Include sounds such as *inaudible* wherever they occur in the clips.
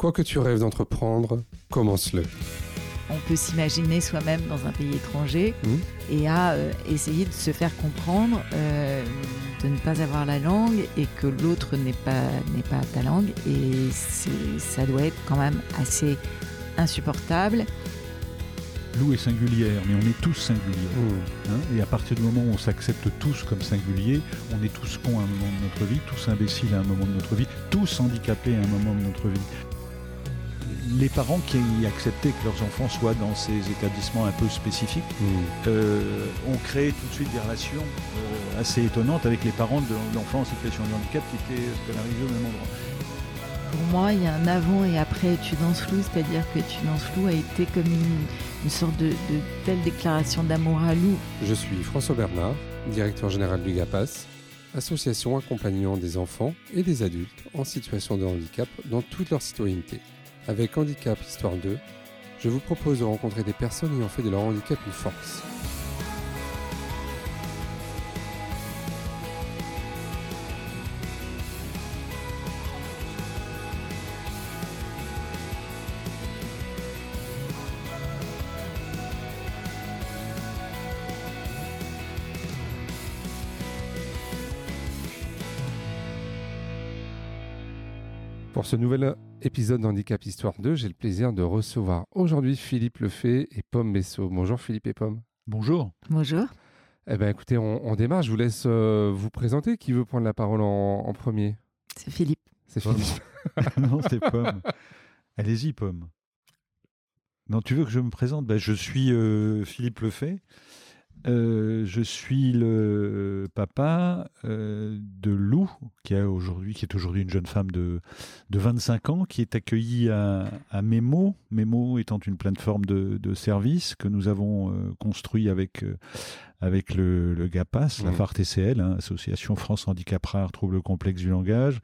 Quoi que tu rêves d'entreprendre, commence-le. On peut s'imaginer soi-même dans un pays étranger Mmh. et à euh, essayer de se faire comprendre, euh, de ne pas avoir la langue et que l'autre n'est pas, n'est pas ta langue. Et c'est- ça doit être quand même assez insupportable. Lou est singulière, mais on est tous singuliers. Mmh. hein. et à partir du moment où on s'accepte tous comme singuliers, on est tous cons à un moment de notre vie, tous imbéciles à un moment de notre vie, tous handicapés à un moment de notre vie. Les parents qui acceptaient que leurs enfants soient dans ces établissements un peu spécifiques Mmh. euh, ont créé tout de suite des relations euh, assez étonnantes avec les parents de l'enfant en situation de handicap qui étaient scolarisés au même endroit. Pour moi, il y a un avant et après Tu danses flou, c'est-à-dire que Tu danses flou a été comme une, une sorte de, de telle déclaration d'amour à Lou. Je suis François Bernard, directeur général du GAPAS, association accompagnant des enfants et des adultes en situation de handicap dans toute leur citoyenneté. Avec Handicap Histoire 2, je vous propose de rencontrer des personnes ayant fait de leur handicap une force. Pour ce nouvel épisode d'Handicap Histoire 2, j'ai le plaisir de recevoir aujourd'hui Philippe Lefay et Pomme Bessot. Bonjour Philippe et Pomme. Bonjour. Bonjour. Eh bien écoutez, on, on démarre. Je vous laisse euh, vous présenter. Qui veut prendre la parole en, en premier? C'est Philippe. C'est Pomme. Philippe. *laughs* non, c'est Pomme. Allez-y, Pomme. Non, tu veux que je me présente? Ben, Je suis euh, Philippe Lefay. Euh, je suis le papa euh, de Lou, qui, a aujourd'hui, qui est aujourd'hui une jeune femme de, de 25 ans, qui est accueillie à, à Memo. Memo étant une plateforme de, de services que nous avons euh, construit avec, euh, avec le, le GAPAS, la Mhm. FAR TCL, hein, Association France Handicap Rare, Troubles complexes du langage.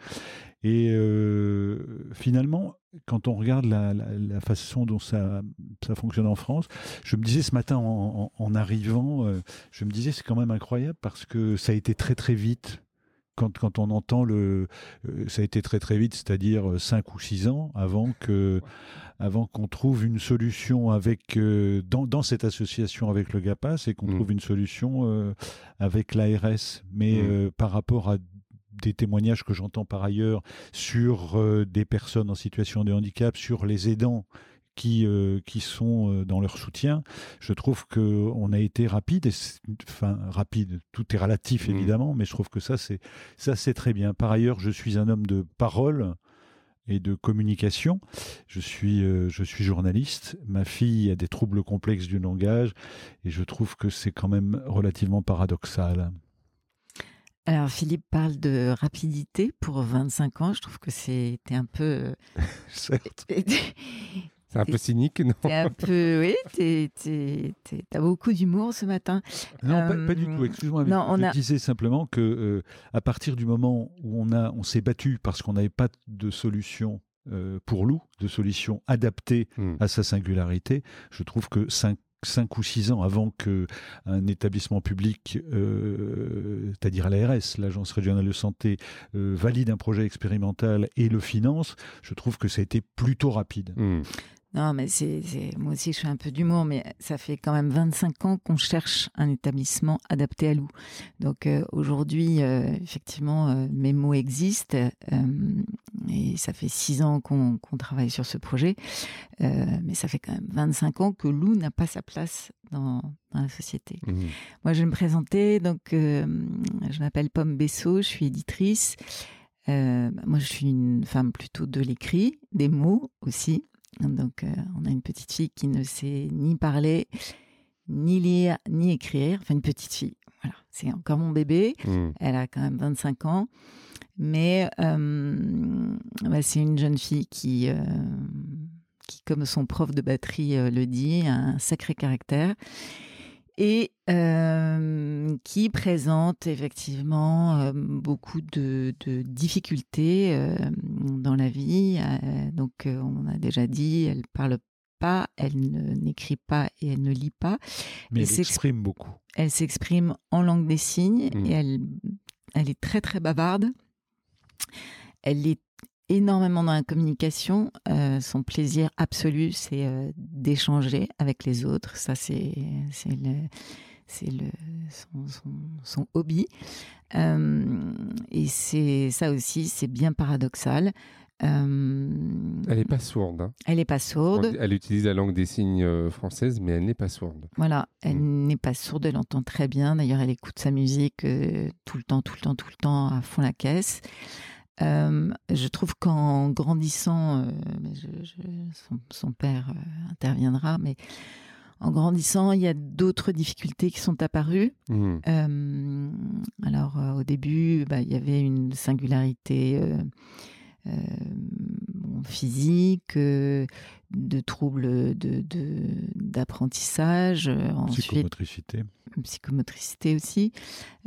Et euh, finalement, quand on regarde la, la- la façon dont ça, ça fonctionne en France, je me disais ce matin en, en- en arrivant, euh, je me disais c'est quand même incroyable parce que ça a été très très vite. Quand, quand on entend le, euh, ça a été très très vite, c'est-à-dire 5 ou 6 ans avant que, avant qu'on trouve une solution avec dans, dans cette association avec le GAPAS et qu'on Mm. trouve une solution avec l'ARS. Mais Mm. euh, par rapport à des témoignages que j'entends par ailleurs sur euh, des personnes en situation de handicap, sur les aidants qui, euh, qui sont euh, dans leur soutien, je trouve que on a été rapide. Et enfin, rapide, tout est relatif Mhm. évidemment, mais je trouve que ça c'est ça c'est très bien. Par ailleurs, je suis un homme de parole et de communication. Je suis, euh, je suis journaliste. Ma fille a des troubles complexes du langage et je trouve que c'est quand même relativement paradoxal. Alors Philippe parle de rapidité pour 25 ans. Je trouve que c'était un peu... *laughs* Certes. *laughs* C'est un peu cynique, non T'es un peu... Oui, t'as beaucoup d'humour ce matin. Non, pas, Euh, pas du tout. Excuse-moi. mais non, on je a- disais simplement que euh, à partir du moment où on a, on s'est battu parce qu'on n'avait pas de solution euh, pour Lou, de solution adaptée Hmm. à sa singularité, je trouve que 5 cinq ou six ans avant que un établissement public, euh, c'est-à-dire l'ARS, l'Agence régionale de santé, euh, valide un projet expérimental et le finance, je trouve que ça a été plutôt rapide. Hmm. Non, mais c'est, moi aussi je fais un peu d'humour, mais ça fait quand même 25 ans qu'on cherche un établissement adapté à Lou. Donc euh, aujourd'hui, euh, effectivement, euh, mes mots existent et ça fait 6 ans qu'on, travaille sur ce projet, mais ça fait quand même 25 ans que Lou n'a pas sa place dans, dans la société. Hmm. Moi, je vais me présenter. Donc, je m'appelle Pomme Bessot, je suis éditrice. Moi, je suis une femme plutôt de l'écrit, des mots aussi. Donc, euh, on a une petite fille qui ne sait ni parler, ni lire, ni écrire. Enfin, une petite fille. Voilà, c'est encore mon bébé. Hmm. Elle a quand même 25 ans. Mais euh, bah, c'est une jeune fille qui, euh, qui, comme son prof de batterie le dit, a un sacré caractère et euh, qui présente effectivement euh, beaucoup de, de difficultés euh, dans la vie. Donc, on a déjà dit, elle parle pas, elle n'écrit pas et elle ne lit pas. Mais elle c'est- exprime beaucoup. Elle s'exprime en langue des signes Mm. et elle, elle est très très bavarde. Elle est énormément dans la communication. Euh, son plaisir absolu, c'est euh, d'échanger avec les autres. Ça, c'est le, c'est le son, son, son hobby. Euh, et c'est ça aussi, c'est bien paradoxal. Euh, elle n'est pas sourde. Hein. Elle n'est pas sourde. Elle utilise la langue des signes française, mais elle n'est pas sourde. Voilà, elle mm. n'est pas sourde, elle entend très bien. D'ailleurs, elle écoute sa musique euh, tout le temps, tout le temps, tout le temps, à fond la caisse. Je trouve qu'en grandissant, son, père interviendra, mais en grandissant, il y a d'autres difficultés qui sont apparues. Mm. alors, au début, bah, il y avait une singularité euh, physique, euh, de troubles d'apprentissage. De, psychomotricité. Psychomotricité aussi.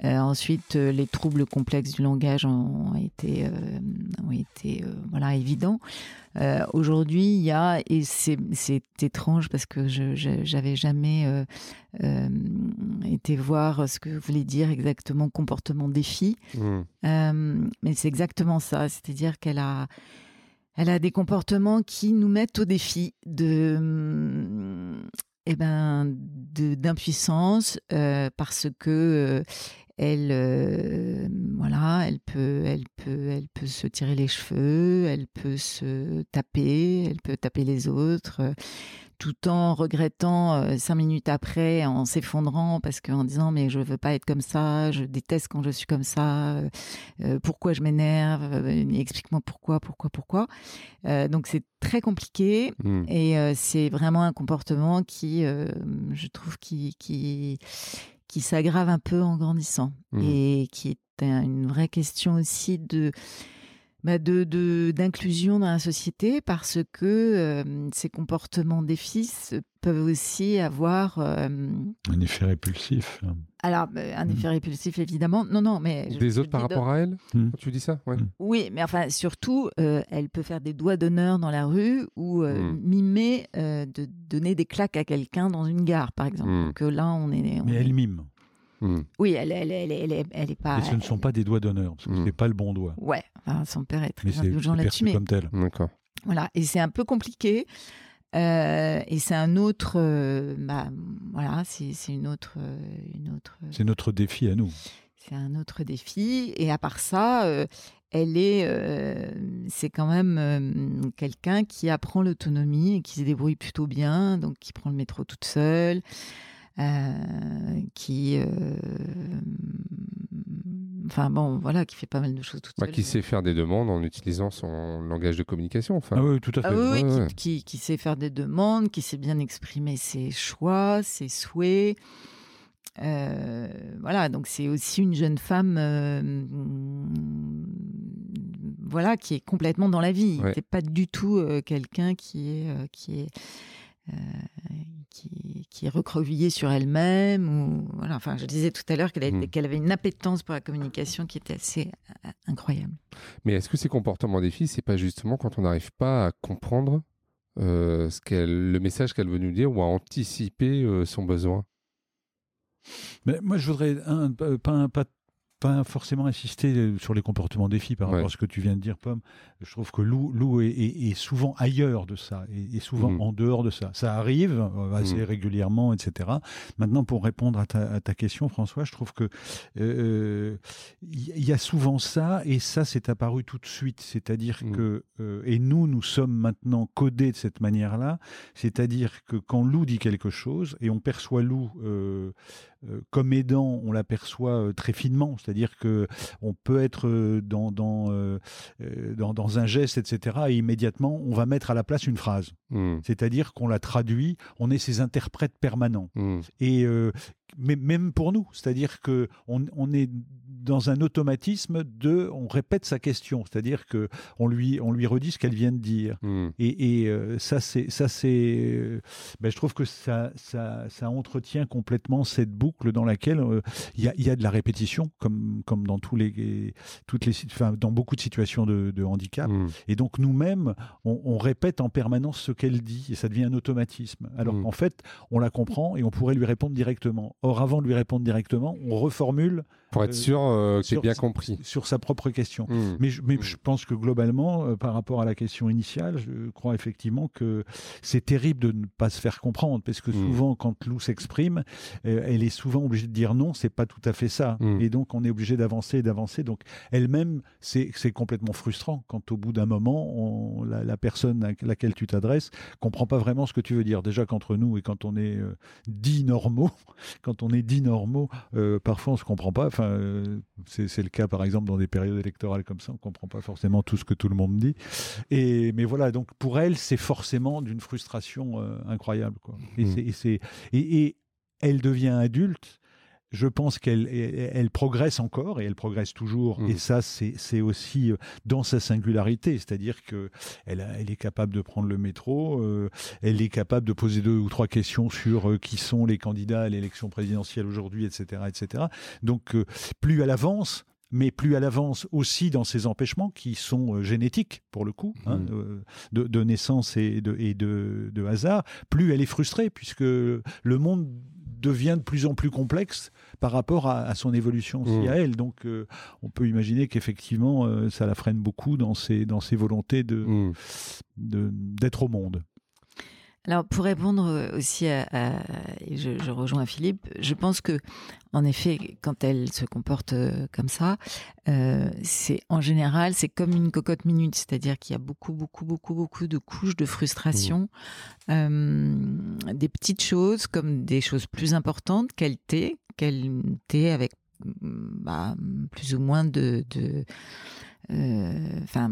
Euh, ensuite, les troubles complexes du langage ont été, ont été voilà, évidents. Aujourd'hui, il y a, et c'est étrange parce que je n'avais jamais été voir ce que voulait dire exactement comportement défi. Mmh. mais c'est exactement ça, c'est-à-dire qu'elle a elle a des comportements qui nous mettent au défi de, eh ben, d'impuissance euh, parce que euh, elle, euh, elle peut, elle peut, elle peut se tirer les cheveux, elle peut se taper, elle peut taper les autres tout en regrettant euh, cinq minutes après, en s'effondrant parce qu'en disant mais je veux pas être comme ça, je déteste quand je suis comme ça, euh, euh, pourquoi je m'énerve, explique-moi pourquoi, pourquoi, pourquoi. donc c'est très compliqué mmh. et c'est vraiment un comportement qui, je trouve, qui qui qui s'aggrave un peu en grandissant mmh. et qui est une vraie question aussi de bah, de d'inclusion dans la société parce que euh, ces comportements des fils peuvent aussi avoir euh, un effet répulsif. Alors bah, un mmh. effet répulsif évidemment. Non non mais des autres par rapport à elle. Mmh. Tu dis ça mmh. Oui mais enfin surtout euh, elle peut faire des doigts d'honneur dans la rue ou mimer de donner des claques à quelqu'un dans une gare par exemple. Donc là on est. mais elle mime. Hmm. Oui, elle, elle, elle, elle, elle, est pas. Mais ce ne sont pas des doigts d'honneur, parce que ce hmm. n'est pas le bon doigt. Ouais, son père est très indulgent là-dessus. Mais comme tel. D'accord. Voilà, et c'est un peu compliqué. Euh, et c'est un autre, euh, bah, voilà, c'est une autre, euh, une autre. C'est notre défi à nous. C'est un autre défi. Et à part ça, elle est, c'est quand même quelqu'un qui apprend l'autonomie et qui se débrouille plutôt bien, donc qui prend le métro toute seule. Euh, qui, euh, enfin bon, voilà, qui fait pas mal de choses toute bah, Qui sait faire des demandes en utilisant son langage de communication, enfin. Ah oui, tout à fait. Ah oui, Qui, qui, sait faire des demandes, qui sait bien exprimer ses choix, ses souhaits. Euh, voilà, donc c'est aussi une jeune femme, voilà, qui est complètement dans la vie. C'est pas du tout quelqu'un qui est, qui est euh, qui, qui, est recroquevillée sur elle-même. Ou, voilà. enfin, je disais tout à l'heure qu'elle hmm. qu'elle avait une appétence pour la communication qui était assez euh, incroyable. Mais est-ce que ces comportements des filles, c'est pas justement quand on n'arrive pas à comprendre euh, ce qu'elle, le message qu'elle veut nous dire ou à anticiper son besoin? Mais moi, je voudrais un, pas, pas pas forcément insister euh, sur les comportements des filles par rapport à ce que tu viens de dire, Pomme. Je trouve que Lou, Lou est, souvent ailleurs de ça, et, souvent mm. en dehors de ça. Ça arrive euh, assez mm. régulièrement, etc. Maintenant, pour répondre à ta, question, François, je trouve que il euh, y a souvent ça, et ça, c'est apparu tout de suite. C'est-à-dire mm. que, et nous, nous sommes maintenant codés de cette manière-là. C'est-à-dire que quand Lou dit quelque chose, et on perçoit Lou euh, comme aidant, on l'aperçoit euh, très finement, c'est-à-dire que on peut être euh, dans dans, dans, un geste, etc. Et immédiatement, on va mettre à la place une phrase. Hmm. C'est-à-dire qu'on la traduit, on est ses interprètes permanents. Hmm. Et mais même pour nous, c'est-à-dire que on, on, est dans un automatisme de, on répète sa question, c'est-à-dire que on lui, on lui redit ce qu'elle vient de dire. Hmm. Et, et euh, ça, c'est, ça, c'est, ben, je trouve que ça, ça, ça, entretient complètement cette boucle dans laquelle euh, il y, a, y, a, de la répétition, comme, comme dans tous les, toutes les, enfin, dans beaucoup de situations de, de handicap. Hmm. Et donc nous-mêmes, on, on, répète en permanence ce qu'elle dit, et ça devient un automatisme. Alors hmm. qu'en fait, on la comprend et on pourrait lui répondre directement Or, avant de lui répondre directement, on reformule pour être euh, sûr euh, que j'ai bien compris. sur sa propre question. Hmm. Mais, je, mais Mm. je pense que globalement, euh, par rapport à la question initiale, je crois effectivement que c'est terrible de ne pas se faire comprendre, parce que Mm. souvent, quand Lou s'exprime, euh, elle est souvent obligée de dire non, c'est pas tout à fait ça. Et donc, on est obligé d'avancer et d'avancer. Donc, elle-même, c'est complètement frustrant quand au bout d'un moment, on- la, la personne à laquelle tu t'adresses comprend pas vraiment ce que tu veux dire. Déjà qu'entre nous et quand on est dits normaux, *laughs* quand on est dits normaux, euh, parfois on se comprend pas. Enfin, euh, c'est le cas par exemple dans des périodes électorales comme ça, on comprend pas forcément tout ce que tout le monde dit. Et mais voilà, donc pour elle, c'est forcément d'une frustration euh, incroyable, quoi. Et, Mm. c'est- et c'est et, et elle devient adulte. Je pense qu'elle elle, elle progresse encore et elle progresse toujours. Mm. Et ça, c'est aussi euh, dans sa singularité, c'est-à-dire que elle, a- elle est capable de prendre le métro, euh, elle est capable de poser deux ou trois questions sur euh, qui sont les candidats à l'élection présidentielle aujourd'hui, etc., etc. Donc, euh, plus elle avance, mais plus elle avance aussi dans ses empêchements qui sont génétiques, pour le coup, hein, euh, de, de naissance et, de, et de, de hasard, plus elle est frustrée, puisque le monde devient de plus en plus complexe par rapport à, à son évolution aussi Mhm. à elle. Donc, euh, on peut imaginer qu'effectivement, euh, ça la freine beaucoup dans ses, dans ses volontés de, de- d'être au monde. Alors, pour répondre euh, aussi à, à- et je, je rejoins Philippe, je pense que, en effet, quand elle se comporte comme ça, euh, c'est en général, c'est comme une cocotte minute, c'est-à-dire qu'il y a beaucoup, beaucoup, beaucoup, beaucoup de couches de frustration, euh, des petites choses comme des choses plus importantes qu'elle tait avec bah, plus ou moins de, de euh, enfin,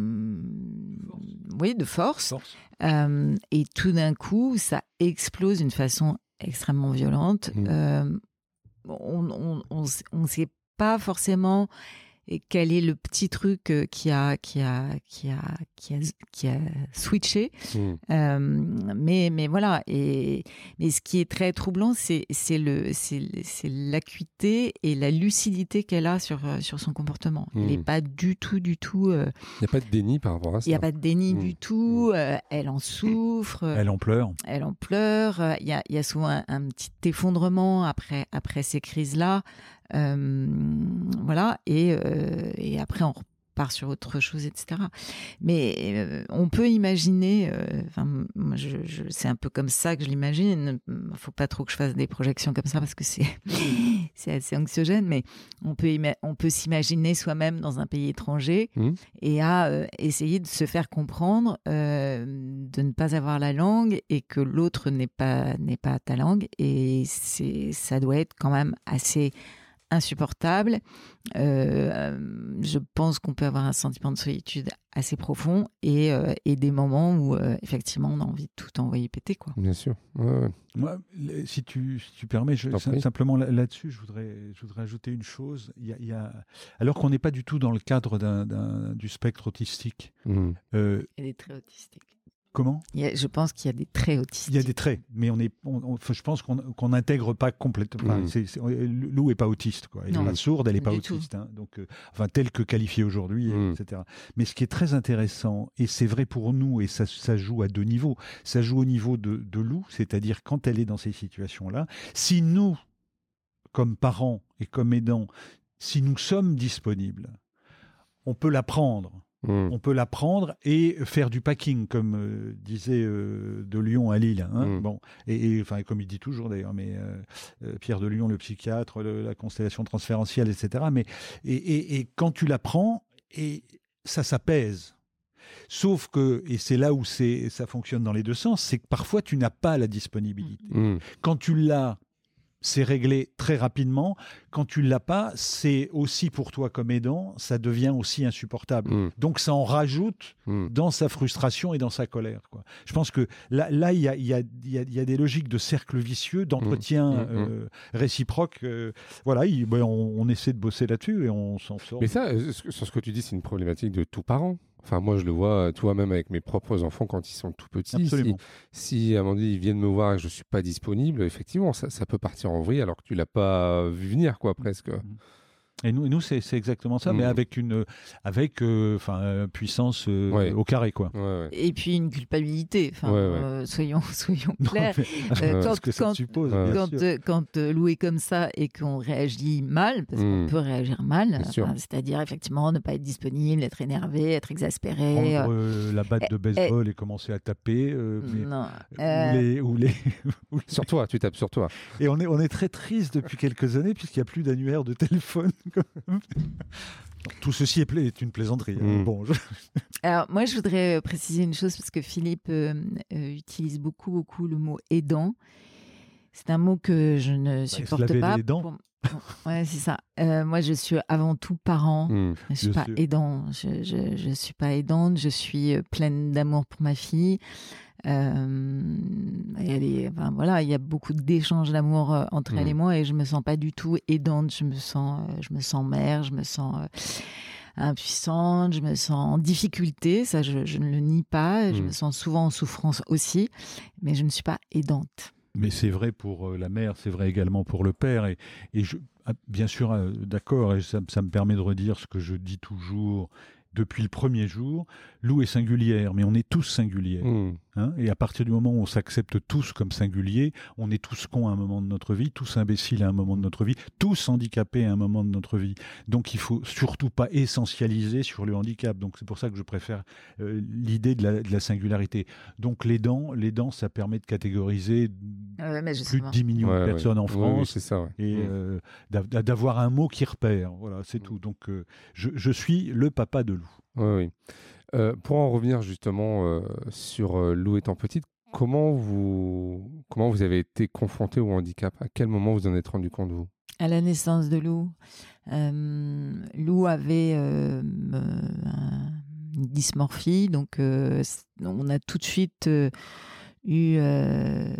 oui, de force. Euh, et tout d'un coup, ça explose d'une façon extrêmement violente. Mm. Euh, on on- on s- on ne sait pas forcément quel est le petit truc euh, qui a, qui a, qui a, qui a, qui a switché. Hmm. Euh, mais, mais voilà. Et, mais ce qui est très troublant, c'est c'est le- c'est c'est l'acuité et la lucidité qu'elle a sur, euh, sur son comportement. Elle Mm. n'est pas du tout, du tout. euh, Il n'y a pas de déni par rapport à ça. il n'y a pas de déni Mm. du tout. euh, elle en souffre. Elle en pleure. elle en pleure. euh, Il y a, il y a souvent un, un petit effondrement après, après ces crises-là. Euh, voilà. Et, euh, et après, on repart sur autre chose, etc. Mais euh, on peut imaginer, euh, je, je- c'est un peu comme ça que je l'imagine. Il faut pas trop que je fasse des projections comme ça parce que c'est, *laughs* c'est assez anxiogène, mais on peut, ima- on peut s'imaginer soi-même dans un pays étranger Mhm. et à euh, essayer de se faire comprendre, euh, de ne pas avoir la langue et que l'autre n'est pas, n'est pas ta langue. Et c'est, ça doit être quand même assez insupportable. Euh, je pense qu'on peut avoir un sentiment de solitude assez profond et, euh, et des moments où euh, effectivement on a envie de tout envoyer péter. Quoi. Bien sûr. Ouais, ouais. Moi, le- si tu, si tu permets, je- simplement là- là-dessus, je voudrais, je voudrais ajouter une chose. Il y a, il y a- alors qu'on n'est pas du tout dans le cadre du spectre autistique, Hmm. euh, Il y a des traits autistiques. Comment Il y a- je pense qu'il y a des traits autistiques. Il y a des traits, mais on est, on- on- enfin, je pense qu'on n'intègre pas complètement. Mm. c'est- Lou est pas autiste, quoi. Elle Non. n'est pas sourde, elle n'est pas autiste, hein. donc, euh, enfin, telle que qualifiée aujourd'hui, Mm. etc. Mais ce qui est très intéressant, et c'est vrai pour nous, et ça, ça joue à deux niveaux. Ça joue au niveau de, de Lou, c'est-à-dire quand elle est dans ces situations-là, si nous, comme parents et comme aidants, si nous sommes disponibles, on peut la Hmm. on peut la prendre et faire du packing, comme euh, disait euh, de Lyon à Lille. hein. Mm. Bon, et, et, enfin comme il dit toujours d'ailleurs, mais euh, Pierre de Lyon, le psychiatre, le- la constellation transférentielle, etc. Mais et, et- et quand tu la prends, et ça s'apaise. Sauf que, et c'est là où c'est, ça fonctionne dans les deux sens, c'est que parfois tu n'as pas la disponibilité. Hmm. Quand tu l'as, c'est réglé très rapidement. Quand tu l'as pas, c'est aussi pour toi comme aidant, ça devient aussi insupportable. Hmm. Donc ça en rajoute Hmm. dans sa frustration et dans sa colère. Quoi. Je pense que là, là il y a, il y, a, y a- y a des logiques de cercle vicieux, d'entretien Mmh, mmh, euh, réciproque. euh, voilà, il- ben, on, on essaie de bosser là-dessus et on s'en sort. Mais ça, euh, ce- sur ce que tu dis, c'est une problématique de tout parent. Enfin, moi, je le vois, toi-même, avec mes propres enfants quand ils sont tout petits. Absolument. Si, si Amandine, ils viennent me voir et que je suis pas disponible, effectivement, ça, ça peut partir en vrille alors que tu l'as pas vu venir, quoi, presque. Et nous, et nous c'est c'est exactement ça, mais Mm. avec une avec euh, enfin euh, puissance euh, Ouais. au carré quoi. Ouais, ouais. Et puis une culpabilité. Enfin, Ouais, ouais. euh, soyons, *laughs* soyons Non, clairs. Euh, *laughs* quand- que ça quand- suppose. Ouais. bien quand, sûr. euh, quand euh, Lou est comme ça et qu'on réagit mal, parce qu'on Mm. peut réagir mal, enfin, c'est-à-dire effectivement ne pas être disponible, être énervé, être exaspéré. Prendre la batte de baseball et commencer à taper. euh, mais- non. Euh, les- *laughs* ou les- Sur toi, tu tapes sur toi. Et on est, on est très triste depuis quelques années puisqu'il n'y a plus d'annuaire de téléphone. *laughs* Tout ceci est, pla- est une plaisanterie. hein. Mm. Bon, je- *laughs* Alors, moi, je voudrais euh, préciser une chose parce que Philippe euh, euh, utilise beaucoup, beaucoup le mot aidant. C'est un mot que je ne se supporte laver pas. les dents. Pour- Ouais, c'est ça. Euh, moi, je suis avant tout parent. Mm. Je suis pas sûr. aidant. Je, je, je suis pas aidante. Je suis euh, pleine d'amour pour ma fille. Euh, et elle est, enfin, voilà, il y a beaucoup d'échanges d'amour entre elle Mm. et moi, et je me sens pas du tout aidante. Je me sens, je me sens mère. Je me sens euh, impuissante. Je me sens en difficulté. Ça, je, je ne le nie pas. Je Mm. me sens souvent en souffrance aussi, mais je ne suis pas aidante. Mais c'est vrai pour euh, la mère, c'est vrai également pour le père. Et, je, ah, bien sûr, euh, d'accord, et ça, me permet de redire ce que je dis toujours depuis le premier jour. Lou est singulière, mais on est tous singuliers. Mm. Hein. et à partir du moment où on s'accepte tous comme singuliers, on est tous cons à un moment de notre vie, tous imbéciles à un moment de notre vie, tous handicapés à un moment de notre vie. Donc il faut surtout pas essentialiser sur le handicap. Donc c'est pour ça que je préfère euh, l'idée de la, de la singularité. Donc les dents, les dents, ça permet de catégoriser mais je plus de 10 millions Ouais, de ouais. personnes en Oui, oui, France. c'est ça. ouais. et Mm. euh, d'av- d'avoir un mot qui repère, voilà, c'est Mm. tout. Donc, euh, je, je suis le papa de Lou. Oui, oui. Euh, pour en revenir justement euh, sur euh, Lou étant petite, comment vous, comment vous avez été confronté au handicap? À quel moment vous en êtes rendu compte, vous? À la naissance de Lou, Lou avait un- une dysmorphie, donc on a tout de suite eu, euh,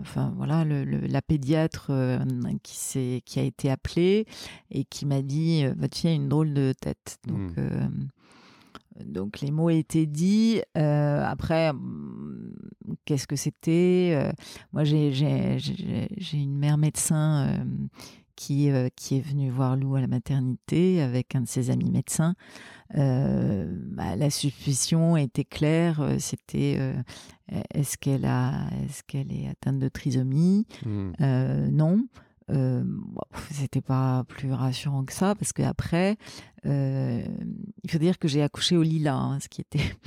enfin voilà, le- le- la pédiatre euh, qui s'est, qui a été appelée et qui m'a dit votre fille a une drôle de tête. Donc Mm. euh, donc les mots étaient dits. Euh, après, hum, qu'est-ce que c'était Euh, Moi, j'ai, une mère médecin euh, qui, qui est venue voir Lou à la maternité avec un de ses amis médecins. Bah, la suspicion était claire. C'était est-ce qu'elle a, est-ce qu'elle est atteinte de trisomie? Mm. euh, non. Euh, c'était pas plus rassurant que ça parce qu'après, euh, il faut dire que j'ai accouché au Lila, hein, ce qui était, *laughs*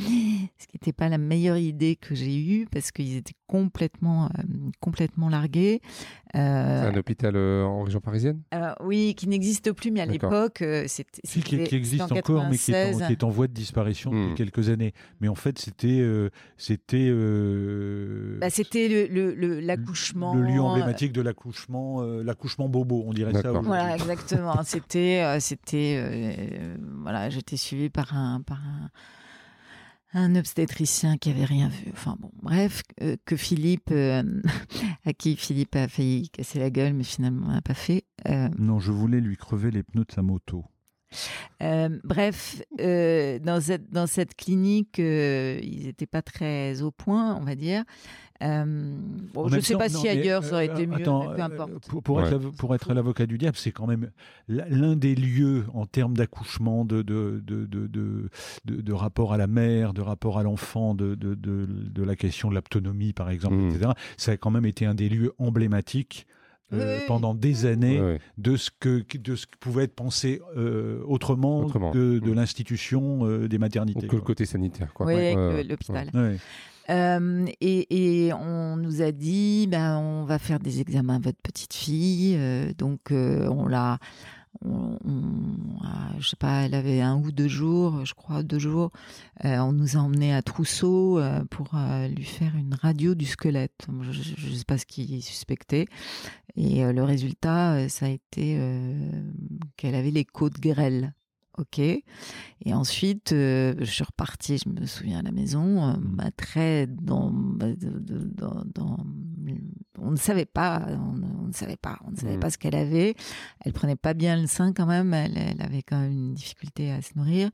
ce qui n'était pas la meilleure idée que j'ai eue parce qu'ils étaient complètement, euh, complètement largués. Euh, C'est un hôpital euh, en région parisienne? Oui, qui n'existe plus, mais à l'époque, euh, c'était, Si, qui, existe en encore, mais qui est, en, 96. qui est en voie de disparition Hmm. depuis quelques années. Mais en fait, c'était euh, c'était euh, Bah, c'était le, le- le- l'accouchement. le lieu emblématique de l'accouchement, euh, l'accouchement bobo, on dirait ça. Voilà, exactement. c'était, euh, c'était, euh, voilà, j'étais suivie par un, par un, un obstétricien qui avait rien vu. Enfin bon, bref, euh, que Philippe, euh, *laughs* à qui Philippe a failli casser la gueule, mais finalement n'a pas fait. Euh, Non, je voulais lui crever les pneus de sa moto. Euh, bref, euh, dans cette dans cette clinique, euh, ils n'étaient pas très au point, on va dire. Euh, bon, je ne sais temps, pas non, si ailleurs ça aurait été mieux, attends, mais peu importe. Pour, pour Ouais. être, l'avocat du diable, c'est quand même l'un des lieux en termes d'accouchement, de, de, de, de, de, de- de rapport à la mère, de rapport à l'enfant, de, de, de, de la question de l'autonomie, par exemple, Mhm. etc. Ça a quand même été un des lieux emblématiques. Euh, Oui, pendant des années de ce que de ce que pouvait être pensé euh, autrement, Autrement. que de l'institution euh, des Ou maternités. que le côté sanitaire. Quoi. Oui, Ouais, l'hôpital. Ouais. Euh, et, et on nous a dit, ben, on va faire des examens à votre petite fille. Euh, donc, euh, on l'a. On, on a- je sais pas, elle avait un ou deux jours, je crois, deux jours. Euh, on nous a emmenés à Trousseau euh, pour euh, lui faire une radio du squelette. Je ne sais pas ce qu'il suspectait. Et le résultat, ça a été qu'elle avait les côtes grêles. Ok. Et ensuite, euh, je suis repartie, je me souviens à la maison, euh, bah, très dans, bah, dans, dans- on ne savait pas, on, on ne savait pas, on ne savait Mhm. pas ce qu'elle avait. Elle prenait pas bien le sein quand même, elle, elle avait quand même une difficulté à se nourrir.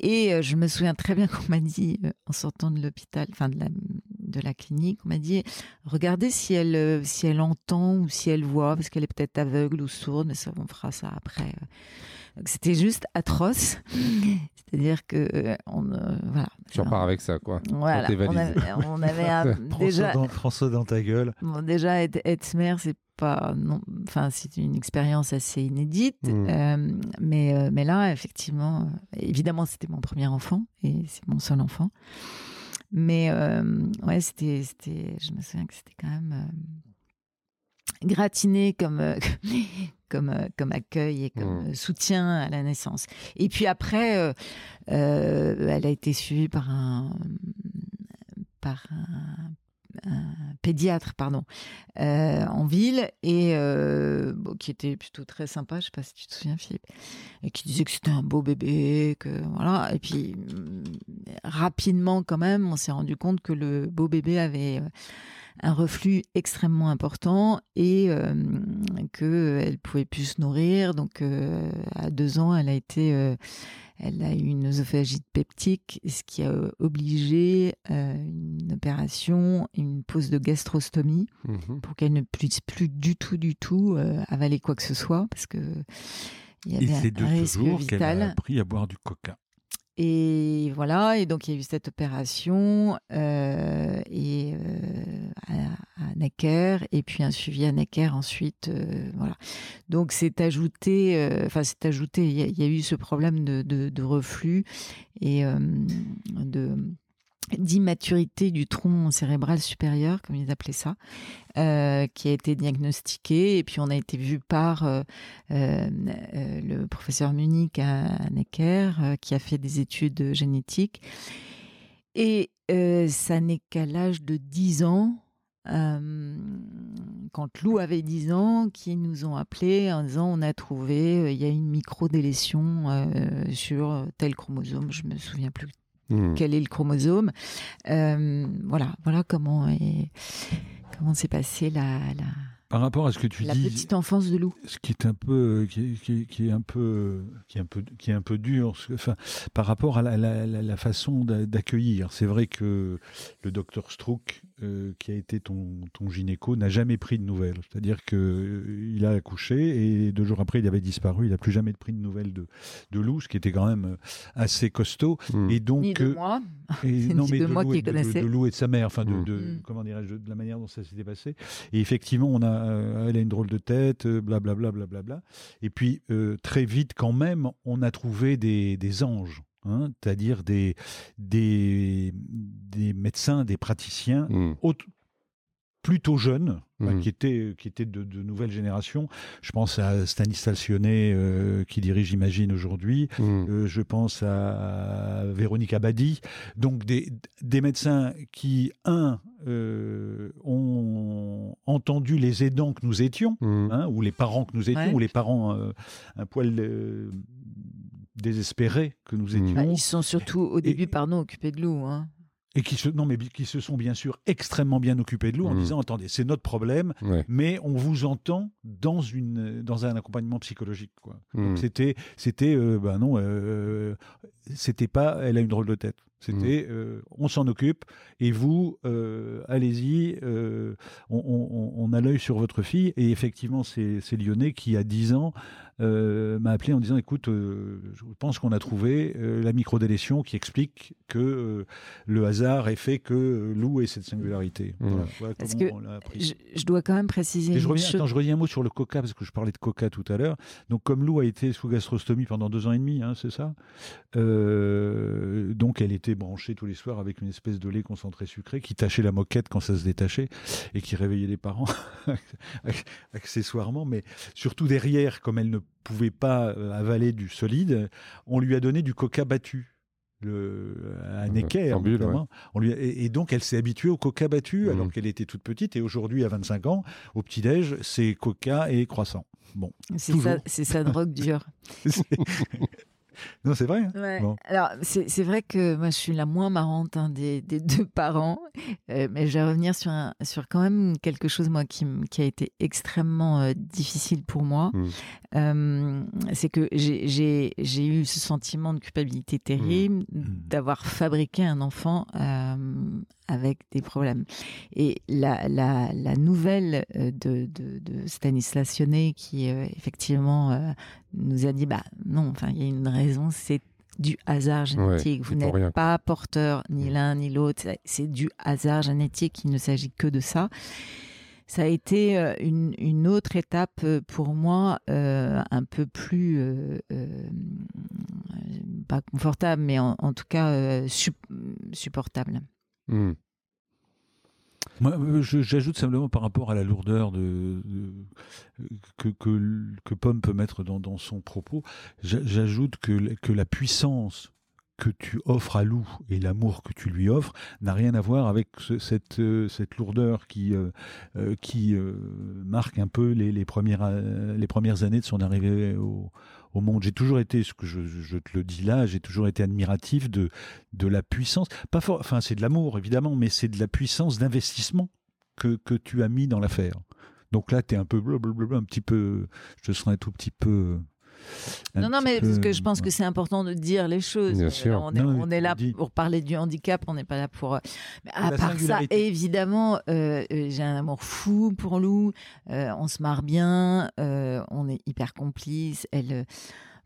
Et euh, je me souviens très bien qu'on m'a dit euh, en sortant de l'hôpital, enfin de la, de la clinique. On m'a dit regardez si elle, si elle entend ou si elle voit, parce qu'elle est peut-être aveugle ou sourde, mais ça, on fera ça après. C'était juste atroce. *laughs* C'est-à-dire que on voilà. Tu repars avec ça quoi. Voilà. On avait, on avait *laughs* déjà François dans, ta gueule. Bon, déjà être, être mère, c'est pas non enfin c'est une expérience assez inédite mmh. euh, mais euh, mais là effectivement euh, évidemment c'était mon premier enfant et c'est mon seul enfant mais ouais c'était c'était je me souviens que c'était quand même gratiné comme *laughs* comme comme accueil et comme mmh. soutien à la naissance. Et puis après elle a été suivie par un par un pédiatre pardon euh, en ville et euh, qui était plutôt très sympa. Je sais pas si tu te souviens Philippe. Et qui disait que c'était un beau bébé que voilà. Et puis rapidement quand même on s'est rendu compte que le beau bébé avait euh, un reflux extrêmement important et que elle pouvait plus se nourrir donc à deux ans elle a été elle a eu une œsophagite peptique, ce qui a obligé euh, une opération, une pose de gastrostomie mhm. pour qu'elle ne puisse plus du tout, du tout euh, avaler quoi que ce soit parce que il y avait un risque vital. Elle a appris à boire du coca. Et voilà, et donc il y a eu cette opération euh, et euh, à, Necker, et puis un suivi à Necker ensuite, euh, voilà. Donc c'est ajouté, enfin c'est ajouté, il y, a eu ce problème de, reflux et de d'immaturité du tronc cérébral supérieur, comme ils appelaient ça, euh, qui a été diagnostiqué. Et puis on a été vu par euh, euh, le professeur Munich à, Necker, qui a fait des études génétiques. Et ça n'est qu'à l'âge de 10 ans, quand Lou avait 10 ans, qui nous ont appelés en disant on a trouvé, il y a une micro-délétion sur tel chromosome, je me souviens plus Hmm. quel est le chromosome. Euh, voilà, voilà comment est, comment s'est passé la, la, par rapport à ce que tu la dis, petite enfance de Lou. Ce qui est un peu, qui est, qui est, un peu, qui est un peu, qui est un peu dur. Enfin, par rapport à la, la, la façon d'accueillir, c'est vrai que le docteur Strouk euh, qui a été ton, ton gynéco, n'a jamais pris de nouvelles. C'est-à-dire qu'il euh, a accouché et deux jours après, il avait disparu. Il n'a plus jamais pris de nouvelles de, de Lou, ce qui était quand même euh, assez costaud. Hmm. Et donc, Ni de moi. Et, *laughs* non, mais de, moi qui connaissais. De, Lou et de sa mère, enfin, de, hmm. comment dirais-je, de la manière dont ça s'était passé. Et effectivement, on a, elle a une drôle de tête, blablabla, blablabla. Bla, bla, bla. Et puis, très vite, quand même, on a trouvé des, des anges. Hein, c'est-à-dire des, des, des, médecins, des praticiens mmh. plutôt jeunes, mmh. qui étaient, qui étaient de, de, nouvelles générations. Je pense à Stanislas Sionnet, euh, qui dirige Imagine aujourd'hui. Mmh. Euh, je pense à Véronique Abadi. Donc des, des médecins qui, un, euh, ont entendu les aidants que nous étions, hein, ou les parents que nous étions, ou les parents un poil désespérés que nous mmh. étions. Bah, ils sont surtout au début, pardon, occupés de l'eau. Hein. Et qui se, non, mais qui se sont bien sûr extrêmement bien occupés de l'eau en mmh. disant attendez, c'est notre problème, mais on vous entend dans, une, dans un accompagnement psychologique. Quoi. Mmh. C'était, c'était euh, ben non, euh, c'était pas elle a une drôle de tête. C'était euh, on s'en occupe et vous, allez-y, on, on, a l'œil sur votre fille. Et effectivement, c'est Lyonnais qui, a 10 ans, m'a appelé en disant écoute, euh, je pense qu'on a trouvé euh, la microdélétion qui explique que le hasard ait fait que Lou ait cette singularité. Mmh. parce que je, dois quand même préciser. je, reviens, attends, je reviens un mot sur le coca parce que je parlais de coca tout à l'heure. Donc comme Lou a été sous gastrostomie pendant deux ans et demi, hein, c'est ça. donc elle était branchée tous les soirs avec une espèce de lait concentré sucré qui tachait la moquette quand ça se détachait et qui réveillait les parents *laughs* accessoirement, mais surtout derrière, comme elle ne pouvait pas euh, avaler du solide, on lui a donné du coca battu. Le, à Necker, on lui et, donc elle s'est habituée au coca battu mmh. alors qu'elle était toute petite et aujourd'hui à 25 ans au petit déj c'est coca et croissant. Bon c'est sa drogue dure *laughs* *laughs* *laughs* Non, c'est vrai. Hein. Alors, c'est vrai que moi, je suis la moins marrante hein, des, deux *laughs* parents, euh, mais je vais revenir sur, un, sur quand même quelque chose, moi, qui, qui a été extrêmement euh, difficile pour moi. Mmh. Euh, c'est que j'ai eu ce sentiment de culpabilité terrible mmh. Mmh. d'avoir fabriqué un enfant avec des problèmes. Et la, la, la nouvelle euh, de, de, de Stanislas Sionnet, qui euh, effectivement euh, nous a dit, bah non, enfin, il y a une raison, c'est du hasard génétique. Vous n'êtes pas porteur ni l'un ni l'autre, c'est du hasard génétique, il ne s'agit que de ça ça a été une, une, autre étape pour moi, euh, un peu plus, euh, euh, pas confortable, mais en, en tout cas su supportable. Mmh. Moi, j'ajoute simplement par rapport à la lourdeur de, de que, que, que, Pomme peut mettre dans, dans son propos, j'ajoute que, que la puissance que tu offres à Lou et l'amour que tu lui offres n'a rien à voir avec cette, euh, cette lourdeur qui, euh, euh, qui marque un peu les, les, premières, les premières années de son arrivée au, au monde. J'ai toujours été, ce que je, te le dis là, j'ai toujours été admiratif de, de la puissance. Pas fort, enfin, c'est de l'amour évidemment, mais c'est de la puissance d'investissement que, que tu as mis dans l'affaire. Donc là, tu es un peu blablabla, un petit peu, je serais un tout petit peu non, non, mais parce que je pense que c'est important de dire les choses. Bien sûr. On est, on est là pour parler du handicap, on n'est pas là pour. Mais à part ça, évidemment, euh, euh, j'ai un amour fou pour Lou. Euh, on se marre bien, on est hyper complices. Elle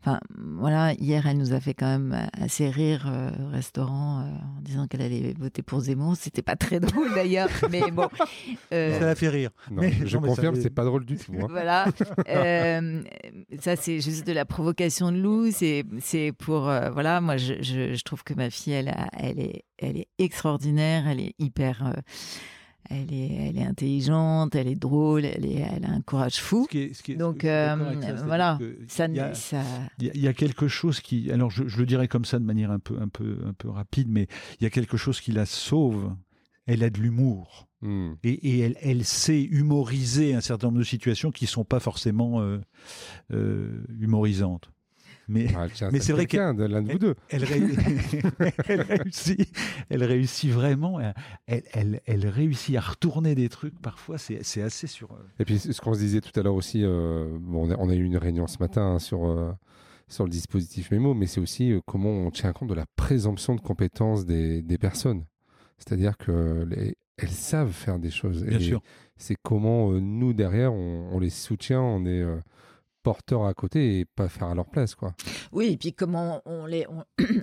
Enfin, voilà, hier, elle nous a fait quand même assez rire euh, au restaurant euh, en disant qu'elle allait voter pour Zemmour. C'était pas très *laughs* drôle d'ailleurs, mais bon. Euh, ça l'a fait rire. mais, je confirme, c'est pas drôle du tout. Hein. Voilà. *laughs* ça, c'est juste de la provocation de Lou. C'est pour. voilà, moi, je, je, je, trouve que ma fille, elle, elle, est, elle est extraordinaire. Elle est hyper elle est, elle est intelligente, elle est drôle, elle, est, elle a un courage fou. Donc voilà, il y, a quelque chose qui, alors je, le dirais comme ça de manière un peu, un peu, un peu rapide, mais il y a quelque chose qui la sauve. Elle a de l'humour. Hmm. Et, elle, elle, sait humoriser un certain nombre de situations qui ne sont pas forcément euh, euh, humorisantes. Mais, mais c'est vrai qu'elle l'un de vous deux. Elle, *laughs* elle, réussit, elle réussit vraiment. Elle, elle, elle, réussit à retourner des trucs. Parfois, c'est assez sur. Euh, Et puis, ce qu'on se disait tout à l'heure aussi, euh, bon, on, a, eu une réunion ce matin hein, sur. Euh, sur le dispositif Mémo, mais c'est aussi comment on tient compte de la présomption de compétences des, des personnes. C'est-à-dire qu'elles savent faire des choses. Bien sûr. C'est comment nous, derrière, on, on, les soutient, on est porteurs à côté et pas faire à leur place quoi. Oui, et puis comment on les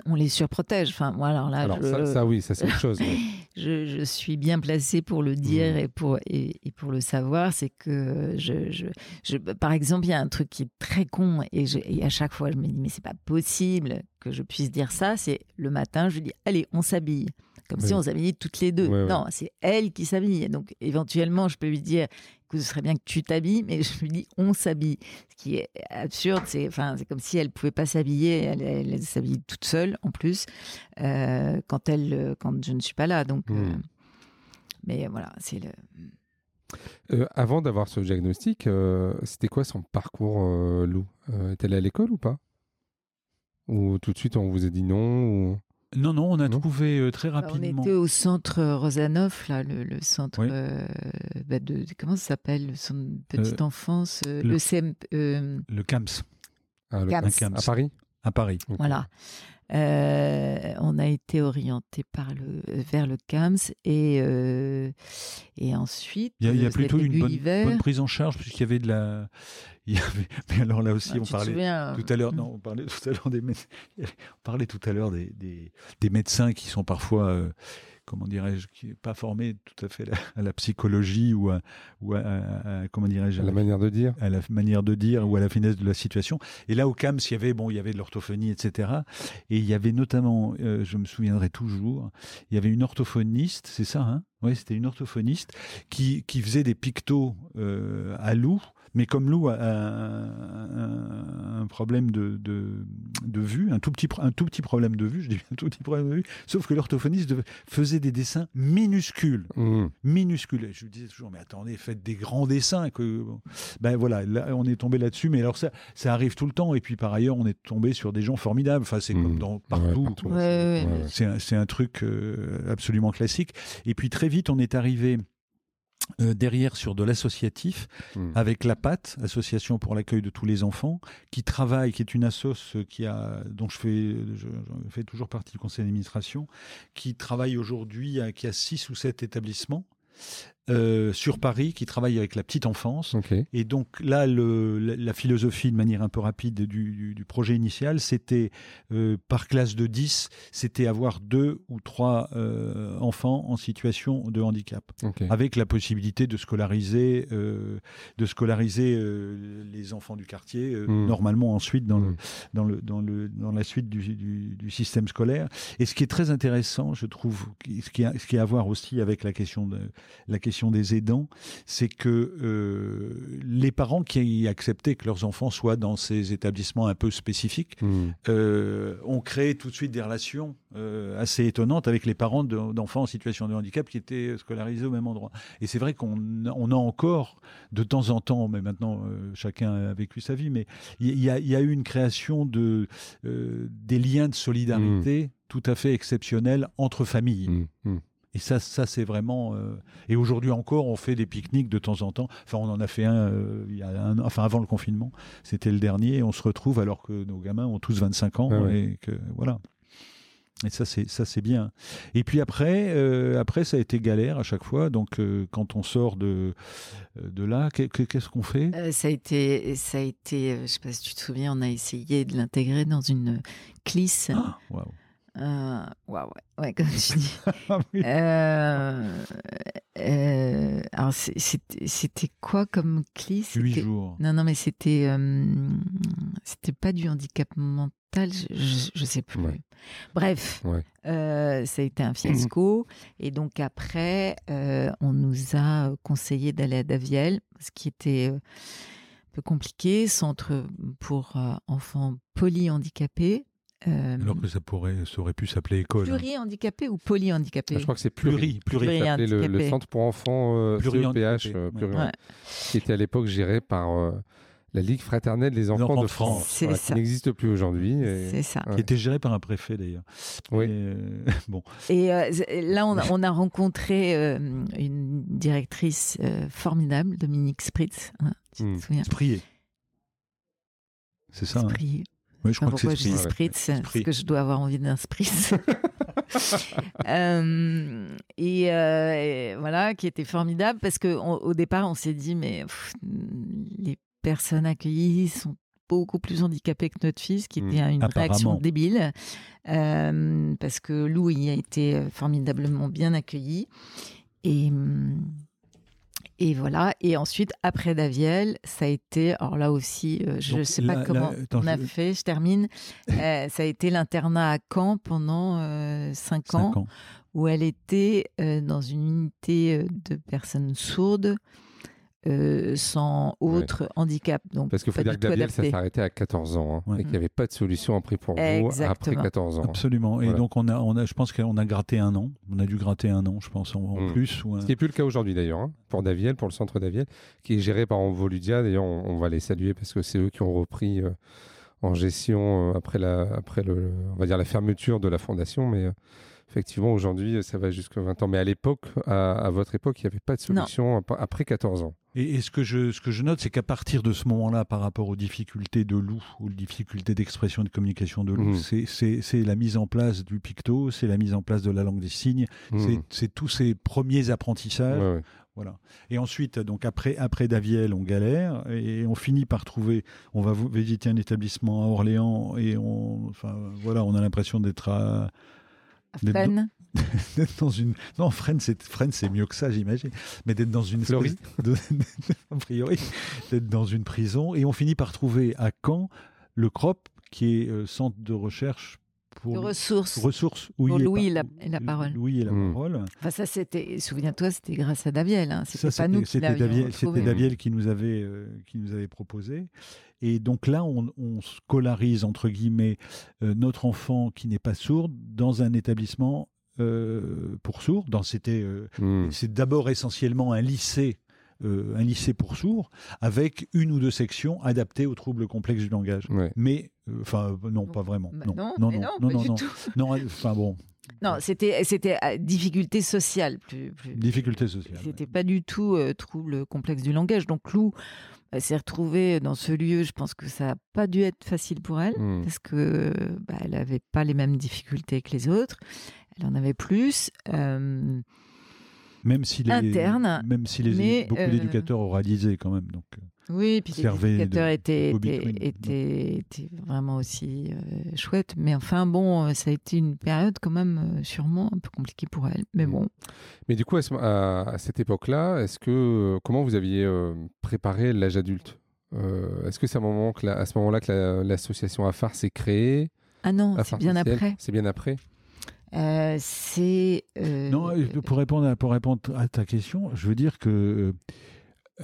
on, *clears throat* les surprotège. Enfin moi alors là ça, oui, ça c'est autre *laughs* chose. je, je, suis bien placée pour le dire mmh. et pour et, pour le savoir, c'est que je, je, je, par exemple, il y a un truc qui est très con et, et à chaque fois je me dis mais c'est pas possible que je puisse dire ça, c'est le matin, je lui dis allez, on s'habille comme si on s'habillait toutes les deux. non, c'est elle qui s'habille. Donc éventuellement, je peux lui dire que ce serait bien que tu t'habilles, mais je lui dis on s'habille. Ce qui est absurde, c'est enfin, c'est comme si elle pouvait pas s'habiller, elle, elle, s'habille toute seule en plus euh, quand elle, quand je ne suis pas là. Donc, euh, hmm. mais voilà, c'est le. Euh, avant d'avoir ce diagnostic, c'était quoi son parcours, Lou? Est-elle à l'école ou pas? Ou tout de suite on vous a dit non ou... Non, non, on a trouvé euh, très rapidement. On était au centre Rosanov, là, le, centre euh, bah, de, comment ça s'appelle, son petite euh, enfance, le, CM, le CAMS. Ah, le CAMS. À Paris? À Paris. Voilà. Euh, on a été orienté par le, vers le CAMS et, euh, et ensuite. Il y a, plutôt une bonne, prise en charge puisqu'il y avait de la. *laughs* Il y avait, mais alors là aussi, ah, on parlait tout à l'heure. Non, on parlait *laughs* tout à l'heure des. *laughs* On parlait tout à l'heure des, des, des, médecins qui sont parfois. Euh, comment dirais-je, qui n'est pas formé tout à fait à la psychologie ou à, ou comment dirais-je, à la manière de dire, à la manière de dire ou à la finesse de la situation. Et là, au CAMS, il y avait bon, il y avait de l'orthophonie, etc. Et il y avait notamment, euh, je me souviendrai toujours, il y avait une orthophoniste, c'est ça, hein? Oui, c'était une orthophoniste qui, qui faisait des pictos euh, à loup mais comme Lou a un, problème de, de, vue, un tout, petit, un tout petit problème de vue, je dis un tout petit problème de vue, sauf que l'orthophoniste faisait des dessins minuscules. Mmh. Minuscules. je lui disais toujours, mais attendez, faites des grands dessins. Que... Ben voilà, on est tombé là-dessus, mais alors ça, ça arrive tout le temps. Et puis par ailleurs, on est tombé sur des gens formidables. Enfin, c'est comme mmh. dans, partout. c'est un, un, truc euh, absolument classique. Et puis très vite, on est arrivé euh, derrière sur de l'associatif Hmm. avec la PAT, Association pour l'accueil de tous les enfants, qui travaille, qui est une assoce qui a, dont je fais, je, je fais toujours partie du conseil d'administration, qui travaille aujourd'hui, qui a six ou sept établissements euh, sur Paris, qui travaille avec la petite enfance. Et donc là, le- la, la philosophie, de manière un peu rapide, du, projet initial, c'était euh, par classe de 10, c'était avoir deux ou trois euh, enfants en situation de handicap avec la possibilité de scolariser, de scolariser les enfants du quartier euh, Mm. normalement ensuite dans, le, Mm. dans, le, dans, le, dans la suite du, du- du système scolaire. Et ce qui est très intéressant, je trouve, qui- ce qui a, ce qui a à voir aussi avec la question, de, la question des aidants, c'est que euh, les parents qui acceptaient que leurs enfants soient dans ces établissements un peu spécifiques Hmm. euh, ont créé tout de suite des relations euh, assez étonnantes avec les parents de- d'enfants en situation de handicap qui étaient scolarisés au même endroit. Et c'est vrai qu'on on a encore de temps en temps, mais maintenant chacun a vécu sa vie, mais il y, a- il y a eu une création de des liens de solidarité tout à fait exceptionnels entre familles. Hmm. Et ça, ça c'est vraiment. euh, Et aujourd'hui encore, on fait des pique-niques de temps en temps. Enfin, on en a fait un, euh, il y a un- enfin avant le confinement. C'était le dernier. Et on se retrouve alors que nos gamins ont tous 25 ans Ah ouais. et que voilà. Et ça, c'est ça, c'est bien. Et puis après, euh, après, ça a été galère à chaque fois. Donc, euh, quand on sort de de là, qu'est- qu'est-ce qu'on fait? Euh, ça a été, ça a été, euh, je sais pas si tu te souviens, on a essayé de l'intégrer dans une clisse. Ah, waouh. Euh, ouais, ouais, ouais, *laughs* comme tu dis. Ah oui. Euh, euh, alors, c'était quoi comme clisse Huit jours. Non, non, mais c'était euh, c'était pas du handicap mental, je, je, je sais plus. Ouais. Bref, Ouais. euh, ça a été un fiasco. *clears throat* Et donc après, euh, on nous a conseillé d'aller à Daviel, ce qui était euh, un peu compliqué, centre pour euh, enfants polyhandicapés. Euh, Alors que ça pourrait, ça aurait pu s'appeler école. hein. plurihandicapés ou polyhandicapés Ah, je crois que c'est pluri. Pluri, pluri. Le, le Plurihandicapé. centre pour enfants euh, Plurihandicapé, CEPH, euh, ouais. pluri- Ouais. qui était à l'époque géré par euh, la Ligue fraternelle des enfants, enfants de France. France, C'est voilà, ça. qui n'existe plus aujourd'hui. C'est ça. Ouais. Qui était géré par un préfet d'ailleurs. Oui. Et, euh, *laughs* bon. Et euh, là, on a, on a rencontré euh, une directrice euh, formidable, Dominique Spritz. hein, tu Hmm. te souviens? Prier. C'est ça. hein Spritz. Oui, je Enfin, crois que pourquoi c'est je dis Spritz. ouais. Spritz Parce que je dois avoir envie d'un Spritz. *laughs* Euh, et, euh, et voilà, qui était formidable parce qu'au départ, on s'est dit, mais pff, les personnes accueillies sont beaucoup plus handicapées que notre fils, qui était une réaction débile. Euh, parce que Lou, il a été formidablement bien accueilli. Et, hum, et voilà. Et ensuite, après Daviel, ça a été, alors là aussi, euh, je ne sais là- pas là, comment attends, on a je- fait, je termine. *laughs* Euh, ça a été l'internat à Caen pendant euh, cinq Cinq ans, ans. où elle était euh, dans une unité euh, de personnes sourdes. Euh, sans autre handicap. Donc, Parce qu'il faut dire que Daviel, ça s'arrêtait à 14 ans hein, Ouais. et qu'il n'y avait pas de solution après pour vous après Exactement. 14 ans. Absolument. Et Voilà. donc, on a, on a, je pense qu'on a gratté un an. On a dû gratter un an, je pense, en, en Mm. plus. Ou un- Ce qui n'est plus le cas aujourd'hui d'ailleurs, hein, pour Daviel, pour le centre Daviel, qui est géré par Envoludia. D'ailleurs, on, on va les saluer parce que c'est eux qui ont repris euh, en gestion euh, après, la, après le, on va dire la fermeture de la fondation. Mais euh, effectivement, aujourd'hui, ça va jusqu'à 20 ans. Mais à l'époque, à, à votre époque, il n'y avait pas de solution ap- après 14 ans. Et, et ce, que je, ce que je note, c'est qu'à partir de ce moment-là, par rapport aux difficultés de Lou, aux difficultés d'expression et de communication de Lou, Mhm. c'est- la mise en place du picto, c'est la mise en place de la langue des signes, c'est- Mmh. c'est tous ces premiers apprentissages. Ouais, ouais. Voilà. Et ensuite, donc après, après Daviel, on galère et on finit par trouver. On va visiter un établissement à Orléans et on, enfin, voilà, on a l'impression d'être à- D'être Fresnes. *laughs* d'être dans une. Non, Fresnes, c'est c'est mieux que ça, j'imagine. Mais d'être dans une. Espèce de- *laughs* a priori, d'être dans une prison. Et on finit par trouver à Caen le CROP, qui est euh, centre de recherche pour de ressources. ressources. où Pour il est Louis la- et la parole. Louis et la Mm. parole. Enfin, ça, c'était, souviens-toi, c'était grâce à Daviel. Hein. C'était pas nous qui c'était l'avions c'était Daviel qui nous avait euh, qui nous avait proposé. Et donc là, on, on scolarise entre guillemets euh, notre enfant qui n'est pas sourd dans un établissement euh, pour sourds. Dans c'était euh, Mmh. c'est d'abord essentiellement un lycée. euh, un lycée pour sourds avec une ou deux sections adaptées aux troubles complexes du langage. Ouais. Mais, euh, enfin, non, pas vraiment. Bah non, non, non, non, non, non, pas non, du non. tout. *laughs* Non, enfin bon, Non, c'était c'était difficulté sociale plus. plus difficulté sociale. C'était pas du tout trouble complexe du langage. Donc Lou s'est retrouvée dans ce lieu. Je pense que ça n'a pas dû être facile pour elle mmh. parce que bah, elle n'avait pas les mêmes difficultés que les autres. Elle en avait plus. Même si les, interne, même si les, beaucoup d'éducateurs oralisaient quand même. Donc. Oui, puis l'éducateur était, était, était, vraiment aussi euh, chouette. Mais enfin, bon, euh, ça a été une période quand même euh, sûrement un peu compliquée pour elle. Mais bon. Mais du coup, à, cette époque-là, est-ce que comment vous aviez préparé l'âge adulte? Est-ce que c'est à, moment que à ce moment-là que l'association AFAR s'est créée? Ah non, c'est bien après. C'est bien après? C'est. Non, pour répondre, à, pour répondre à ta question, je veux dire que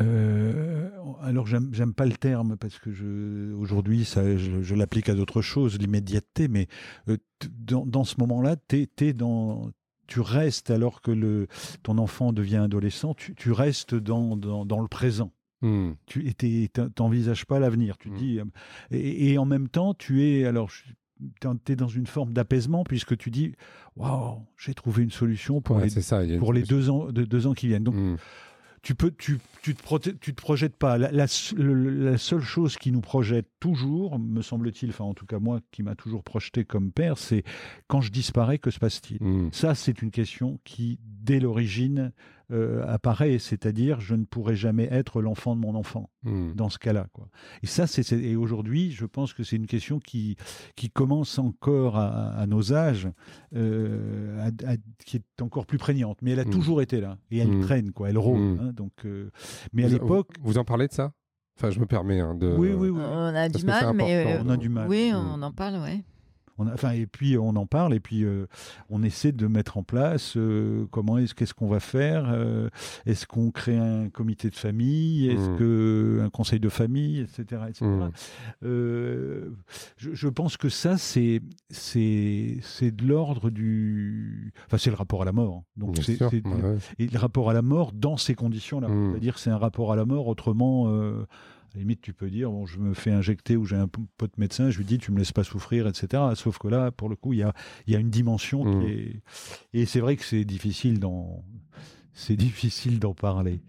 euh, alors j'aime pas le terme parce que je, aujourd'hui ça, je, l'applique à d'autres choses, l'immédiateté, mais euh, dans, ce moment-là, dans, tu restes alors que le, ton enfant devient adolescent, tu, restes dans, dans, le présent. Hmm. Tu n'envisages pas l'avenir. Tu hmm. dis, euh, et, en même temps, tu es alors tu es dans une forme d'apaisement puisque tu dis waouh j'ai trouvé une solution pour les, pour les deux ans de, deux ans qui viennent donc hmm tu peux, tu, tu, te, tu te projettes pas. La, la, seule chose qui nous projette toujours, me semble-t-il, enfin en tout cas moi qui m'a toujours projeté comme père, c'est quand je disparais, que se passe-t-il? Hmm. Ça, c'est une question qui, dès l'origine, euh, apparaît, c'est-à-dire je ne pourrai jamais être l'enfant de mon enfant hmm. dans ce cas-là. Quoi. Et ça, c'est, et aujourd'hui, je pense que c'est une question qui, qui commence encore à, nos âges, euh, qui est encore plus prégnante, mais elle a hmm. toujours été là et elle hmm. traîne, quoi, elle rôde. Hein, donc, euh, mais à l'époque, vous en parlez de ça? Enfin, je me permets hein, de. Oui, oui, oui. On a du mal, mais on a du mal. Oui, on en parle, ouais enfin, et puis on en parle et puis euh, on essaie de mettre en place euh, comment est-ce qu'est-ce qu'on va faire. Euh, est-ce qu'on crée un comité de famille Est-ce mmh. que un conseil de famille, etc., mmh. Je, pense que ça c'est c'est c'est de l'ordre du. Enfin, c'est le rapport à la mort. Donc c'est et le rapport à la mort dans ces conditions-là. Mmh. C'est-à-dire c'est un rapport à la mort autrement limite, tu peux dire, bon, je me fais injecter ou j'ai un pote médecin, je lui dis, tu me laisses pas souffrir, etc. Sauf que là, pour le coup, il y a, y a une dimension qui mmh. est. Et c'est vrai que c'est difficile d'en. C'est *laughs* difficile d'en parler.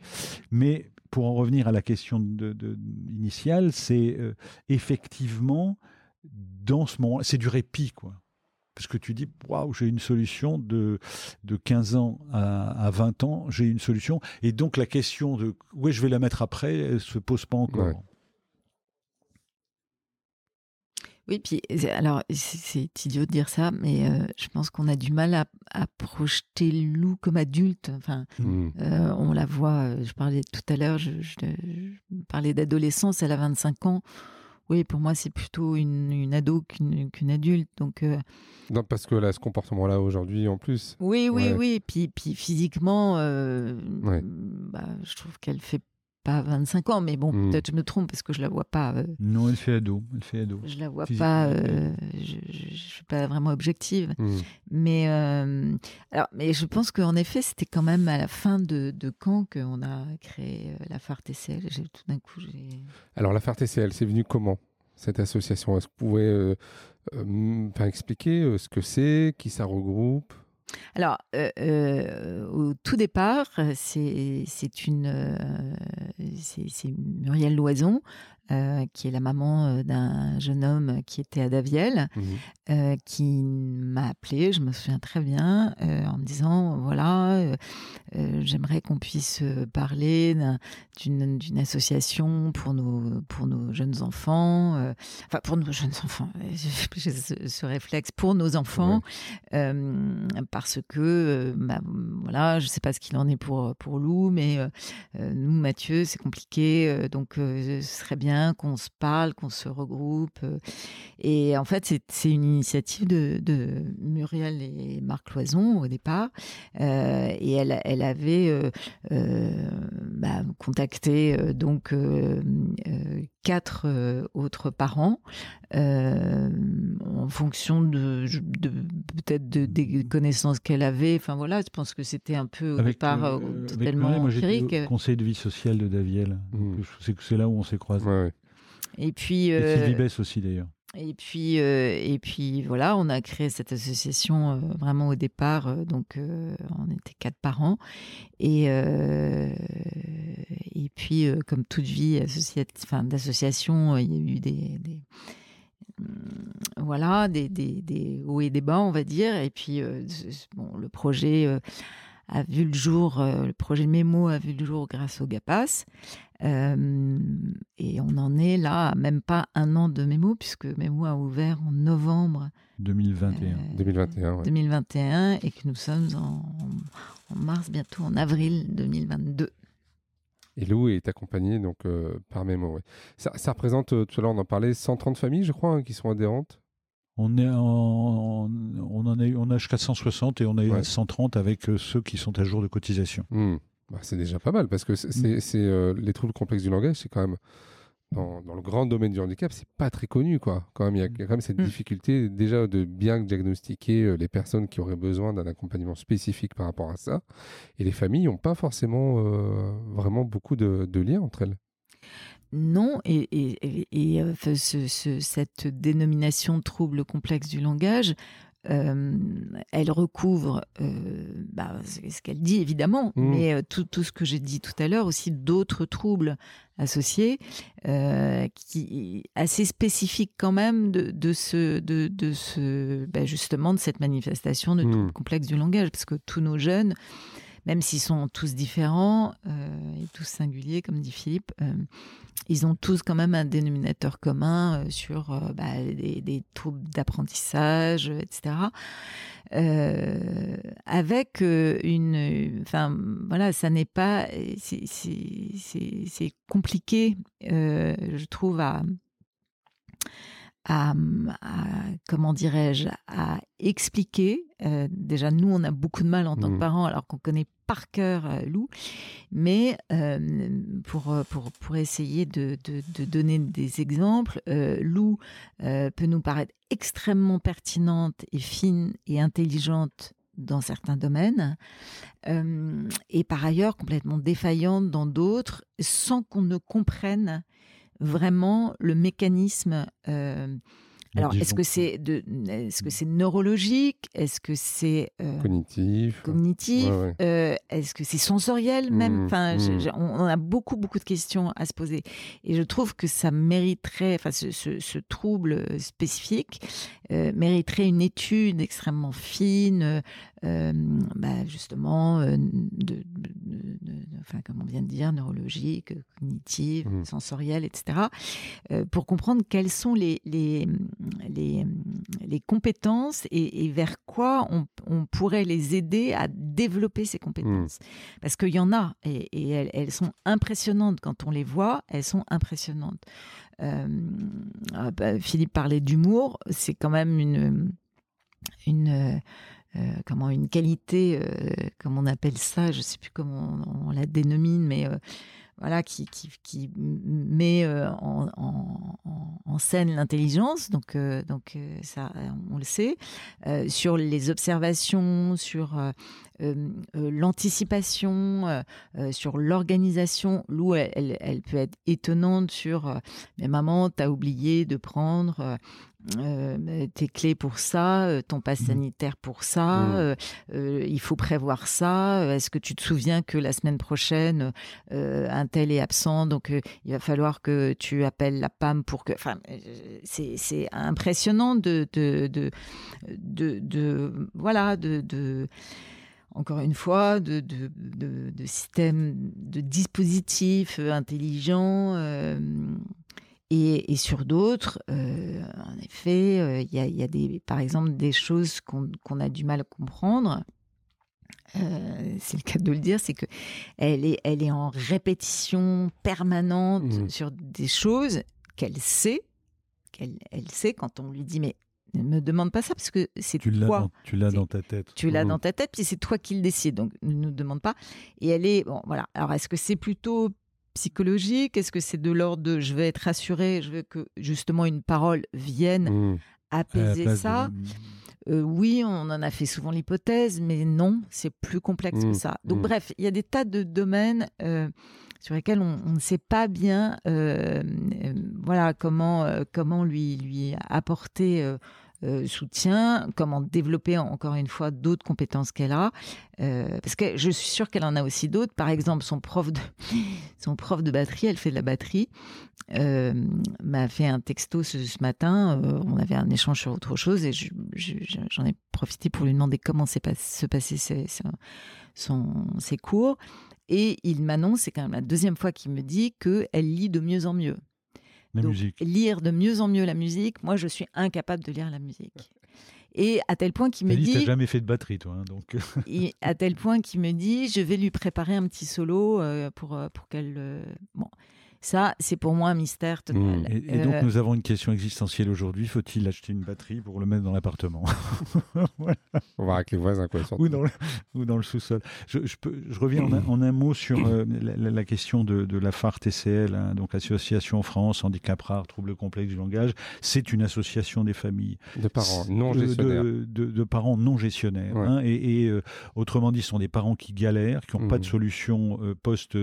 Mais pour en revenir à la question de, initiale, c'est euh, effectivement, dans ce moment, c'est du répit, quoi parce que tu dis, waouh, j'ai une solution de, de 15 ans à, 20 ans, j'ai une solution. Et donc la question de où je vais la mettre après, elle se pose pas encore. Oui, puis alors c'est idiot de dire ça, mais euh, je pense qu'on a du mal à, projeter Lou comme adulte. Enfin, mmh. euh, on la voit. Euh, je parlais tout à l'heure, je, je, parlais d'adolescence. Elle a 25 ans. Oui, pour moi, c'est plutôt une, ado qu'une adulte. Donc, euh, non, parce que là, ce comportement-là aujourd'hui, en plus. Oui, oui, oui. Puis, puis physiquement, euh, bah, je trouve qu'elle fait pas 25 ans, mais bon, hmm. peut-être je me trompe parce que je la vois pas. Euh, non, elle fait ado. Elle fait ado. Je la vois pas. je, je, suis pas vraiment objective. Hmm. Mais alors, mais je pense qu'en effet, c'était quand même à la fin de, de qu'on a créé la FAR TCL. Tout d'un coup, j'ai. Alors la FAR TCL, c'est venu comment cette association? Est-ce que vous pouvez euh, expliquer ce que c'est, qui ça regroupe? Alors, euh, euh, au tout départ, c'est une c'est Muriel Loison euh, qui est la maman euh, d'un jeune homme qui était à Daviel, mmh euh, qui m'a appelé, je me souviens très bien, en me disant voilà, j'aimerais qu'on puisse parler d'une association pour nos, pour nos jeunes enfants, enfin pour nos jeunes enfants, *laughs* j'ai ce, réflexe, pour nos enfants, parce que, bah, voilà, je ne sais pas ce qu'il en est pour, pour Lou, mais nous, Mathieu, c'est compliqué, donc ce serait bien qu'on se parle, qu'on se regroupe. Euh, et en fait, c'est une initiative de, Muriel et Marc Loison au départ. Euh, et elle, avait euh, bah, contacté donc quatre autres parents en fonction de, peut-être de, des connaissances qu'elle avait. Enfin voilà, je pense que c'était un peu au départ totalement empirique. Au conseil de vie sociale de Daviel. Mmh. C'est là où on s'est croisés. Et puis. Euh, et aussi d'ailleurs. Et puis, euh, et puis voilà, on a créé cette association euh, vraiment au départ. euh, donc, euh, on était quatre parents. Et, euh, et puis, euh, comme toute vie enfin, d'association, euh, il y a eu des, des- voilà, des, des- des hauts et des bas, on va dire. Et puis, euh, bon, le projet euh, a vu le jour, euh, le projet Mémo a vu le jour grâce au GAPAS. Euh, et on en est là, même pas un an de Mémo, puisque Mémo a ouvert en novembre 2021. euh, 2021, ouais. 2021 et que nous sommes en, en mars, bientôt en avril 2022. Et Lou est accompagné donc euh, par Mémo. ouais. Ça, ça représente, euh, tout à l'heure on en parlait, 130 familles, je crois, hein, qui sont adhérentes? On est en, on en a, eu- on a jusqu'à 160 et on est Ouais. à 130 avec euh, ceux qui sont à jour de cotisation. Hmm. Bah, c'est déjà pas mal parce que c'est, euh, les troubles complexes du langage, c'est quand même dans, dans le grand domaine du handicap, c'est pas très connu quoi. Quand même, il y a a quand même cette Mm. difficulté déjà de bien diagnostiquer euh, les personnes qui auraient besoin d'un accompagnement spécifique par rapport à ça, et les familles n'ont pas forcément euh, vraiment beaucoup de, de liens entre elles. Non, et, et- et- et, euh, enfin, ce- ce- cette dénomination trouble complexe du langage, euh, elle recouvre euh, bah, ce qu'elle dit évidemment, Mm. mais euh, tout, tout ce que j'ai dit tout à l'heure, aussi d'autres troubles associés, qui assez spécifiques quand même de, de ce, de, de ce, bah, justement de cette manifestation de Mm. trouble complexe du langage, parce que tous nos jeunes, même s'ils sont tous différents euh, et tous singuliers, comme dit Philippe, euh, ils ont tous quand même un dénominateur commun euh, sur bah, des, des troubles d'apprentissage, etc. Avec une, enfin voilà, ça n'est pas, c'est- compliqué, je trouve à à, à- comment dirais-je, à expliquer. Euh, déjà, nous, on a beaucoup de mal en tant que parents, alors qu'on connaît par cœur euh, Lou, mais euh, pour, euh, pour, pour essayer de, de- de donner des exemples, euh, Lou peut nous paraître extrêmement pertinente et fine et intelligente dans certains domaines, et par ailleurs complètement défaillante dans d'autres, sans qu'on ne comprenne vraiment le mécanisme. Alors, est-ce que c'est de, est-ce que c'est neurologique? Est-ce que c'est euh, Cognitif? cognitif? Ouais, ouais. Euh, Est-ce que c'est sensoriel même? Mhm, Enfin, je- on, on a beaucoup beaucoup de questions à se poser, et je trouve que ça mériterait, enfin, ce, ce- ce trouble spécifique euh, mériterait une étude extrêmement fine, bah, justement, euh, de, enfin, comme on vient de dire, neurologique, cognitive, Mhm. sensorielle, etc., euh, pour comprendre quelles sont les, les, les, les compétences et, et vers quoi on, on pourrait les aider à développer ces compétences. Parce qu'il y en a, et, et elles, elles sont impressionnantes quand on les voit, elles sont impressionnantes. Euh, ah bah, Philippe parlait d'humour, c'est quand même une, une, euh, comment, une qualité, euh, comme on appelle ça, je ne sais plus comment on, la dénomine, mais euh, voilà, qui, qui, qui met en, en- scène l'intelligence, donc, donc ça, on le sait, sur les observations, sur l'anticipation, sur l'organisation. Lou, elle, elle- elle peut être étonnante sur Mais maman, t'as oublié de prendre. euh, tes clés pour ça, euh, ton passe Mhm. sanitaire pour ça, euh, euh, il faut prévoir ça. Est-ce que tu te souviens que la semaine prochaine, un tel est absent, donc il va falloir que tu appelles la PAM pour que. Enfin, c'est c'est impressionnant de de, de, de, de- voilà de, de encore une fois, de, de, de, de systèmes, de dispositifs euh, intelligents. euh, et, et sur d'autres, euh, en effet, euh, il y, a, il y a des, par exemple des choses qu'on a du mal à comprendre. C'est le cas de le dire, c'est que elle est, elle est en répétition permanente Mhm. sur des choses qu'elle sait, qu'elle elle sait quand on lui dit mais ne me demande pas ça parce que c'est Tu toi dans, tu l'as dans ta tête. tu l'as dans ta tête, puis c'est toi qui le décides. Donc, ne nous demande pas. Et elle est. Bon, voilà. Alors, est-ce que c'est plutôt psychologique? Est-ce que c'est de l'ordre de je vais être rassurée, je veux que justement une parole vienne la apaiser de- ça Euh, Oui, on en a fait souvent l'hypothèse, mais non, c'est plus complexe que ça. Donc, bref, il y a des tas de domaines euh, sur lesquels on, ne sait pas bien, voilà, comment comment lui lui apporter euh, soutien, comment développer encore une fois d'autres compétences qu'elle a. Euh, parce que je suis sûre qu'elle en a aussi d'autres. Par exemple, son prof de, *laughs* son prof de batterie, elle fait de la batterie, euh, m'a fait un texto ce, matin. on avait un échange sur autre chose et j'en ai profité pour lui demander comment se passaient ses, son, ses cours. Et il m'annonce, c'est quand même la deuxième fois qu'il me dit qu'elle lit de mieux en mieux. Lire de mieux en mieux la musique, moi je suis incapable de lire la musique. Et à tel point qu'il me dit. Tu jamais fait de batterie, toi. Hein, donc... *laughs* à tel point qu'il me dit je vais lui préparer un petit solo euh, pour, euh, pour qu'elle. Euh, bon. Ça, c'est pour moi un mystère total. Mmh. Et, donc, nous avons une question existentielle aujourd'hui. Faut-il acheter une batterie pour le mettre dans l'appartement *laughs* On va avec les voisins, quoi. Ou dans le, ou dans le sous-sol. Je, je, je, reviens en un, mot sur euh, la, question de, de, la phare TCL, hein, donc Association France Handicap Rare, Troubles Complexes du Langage. C'est une association des familles. De parents non gestionnaires. De, de parents non gestionnaires. Hein, et, et euh, autrement dit, ce sont des parents qui galèrent, qui n'ont pas de mmh. solution euh, post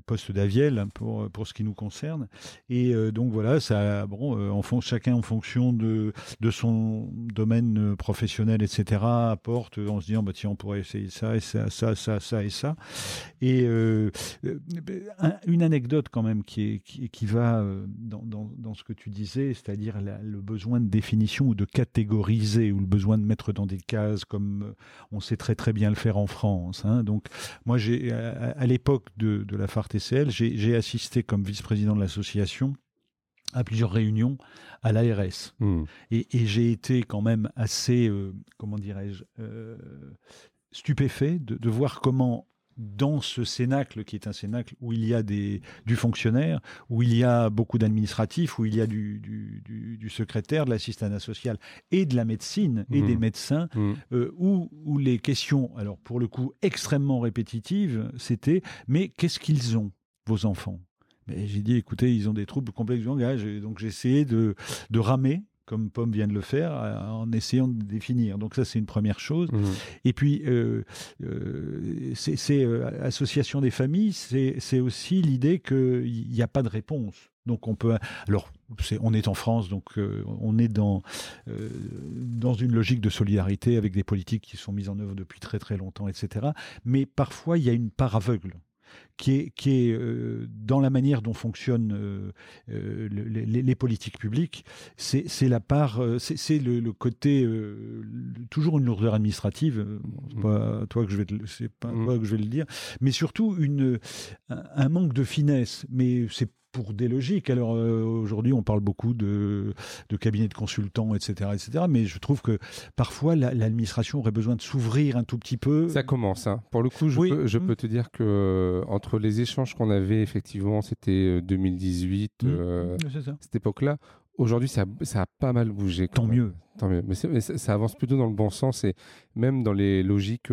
poste d'Aviel pour, pour ce qui nous concerne. Et euh, donc voilà, ça, bon, euh, en fond, chacun en fonction de, de son domaine professionnel, etc., apporte en se disant, bah, tiens, on pourrait essayer ça, et ça, ça, ça, ça et ça. Et euh, une anecdote quand même qui, est, qui, va dans, dans, ce que tu disais, c'est-à-dire le besoin de définition ou de catégoriser, ou le besoin de mettre dans des cases comme on sait très très bien le faire en France. Hein. Donc moi, j'ai à, l'époque de, de la TCL, j'ai assisté comme vice-président de l'association à plusieurs réunions à l'ARS. Hmm. Et, j'ai été quand même assez, euh, comment dirais-je, euh, stupéfait de, voir comment dans ce cénacle, qui est un cénacle où il y a des, du fonctionnaire, où il y a beaucoup d'administratifs, où il y a du, du, secrétaire, de l'assistant social et de la médecine et des hmm. médecins, hmm. Euh, où, où les questions, alors pour le coup extrêmement répétitives, c'était mais qu'est-ce qu'ils ont vos enfants? Mais j'ai dit, écoutez, ils ont des troubles complexes du langage. Et donc j'ai essayé de, de ramer comme Pomme vient de le faire, en essayant de définir. Donc ça, c'est une première chose. Mmh. Et puis, euh, euh, c'est euh, association des familles, c'est aussi l'idée qu'il n'y a pas de réponse. Donc on peut, alors on est en France, donc on est dans dans une logique de solidarité avec des politiques qui sont mises en œuvre depuis très très longtemps, etc. Mais parfois il y a une part aveugle qui est, qui est euh, dans la manière dont fonctionnent euh, euh, les, politiques publiques, c'est la part, c'est le, côté, toujours une lourdeur administrative, c'est mmh. pas toi que je vais, c'est pas mmh. toi que je vais le dire, mais surtout une, un manque de finesse. Mais c'est pour des logiques. Alors euh, aujourd'hui, on parle beaucoup de, de, cabinets de consultants, etc., etc. Mais je trouve que parfois l'administration aurait besoin de s'ouvrir un tout petit peu. Ça commence. Hein. Pour le coup, je, peux, je mmh. peux, te dire que euh, entre les échanges qu'on avait, effectivement, c'était 2018, euh, mmh. cette époque-là. Aujourd'hui, ça, ça, a pas mal bougé. Tant mieux. Tant mieux. Mais, ça avance plutôt dans le bon sens et même dans les logiques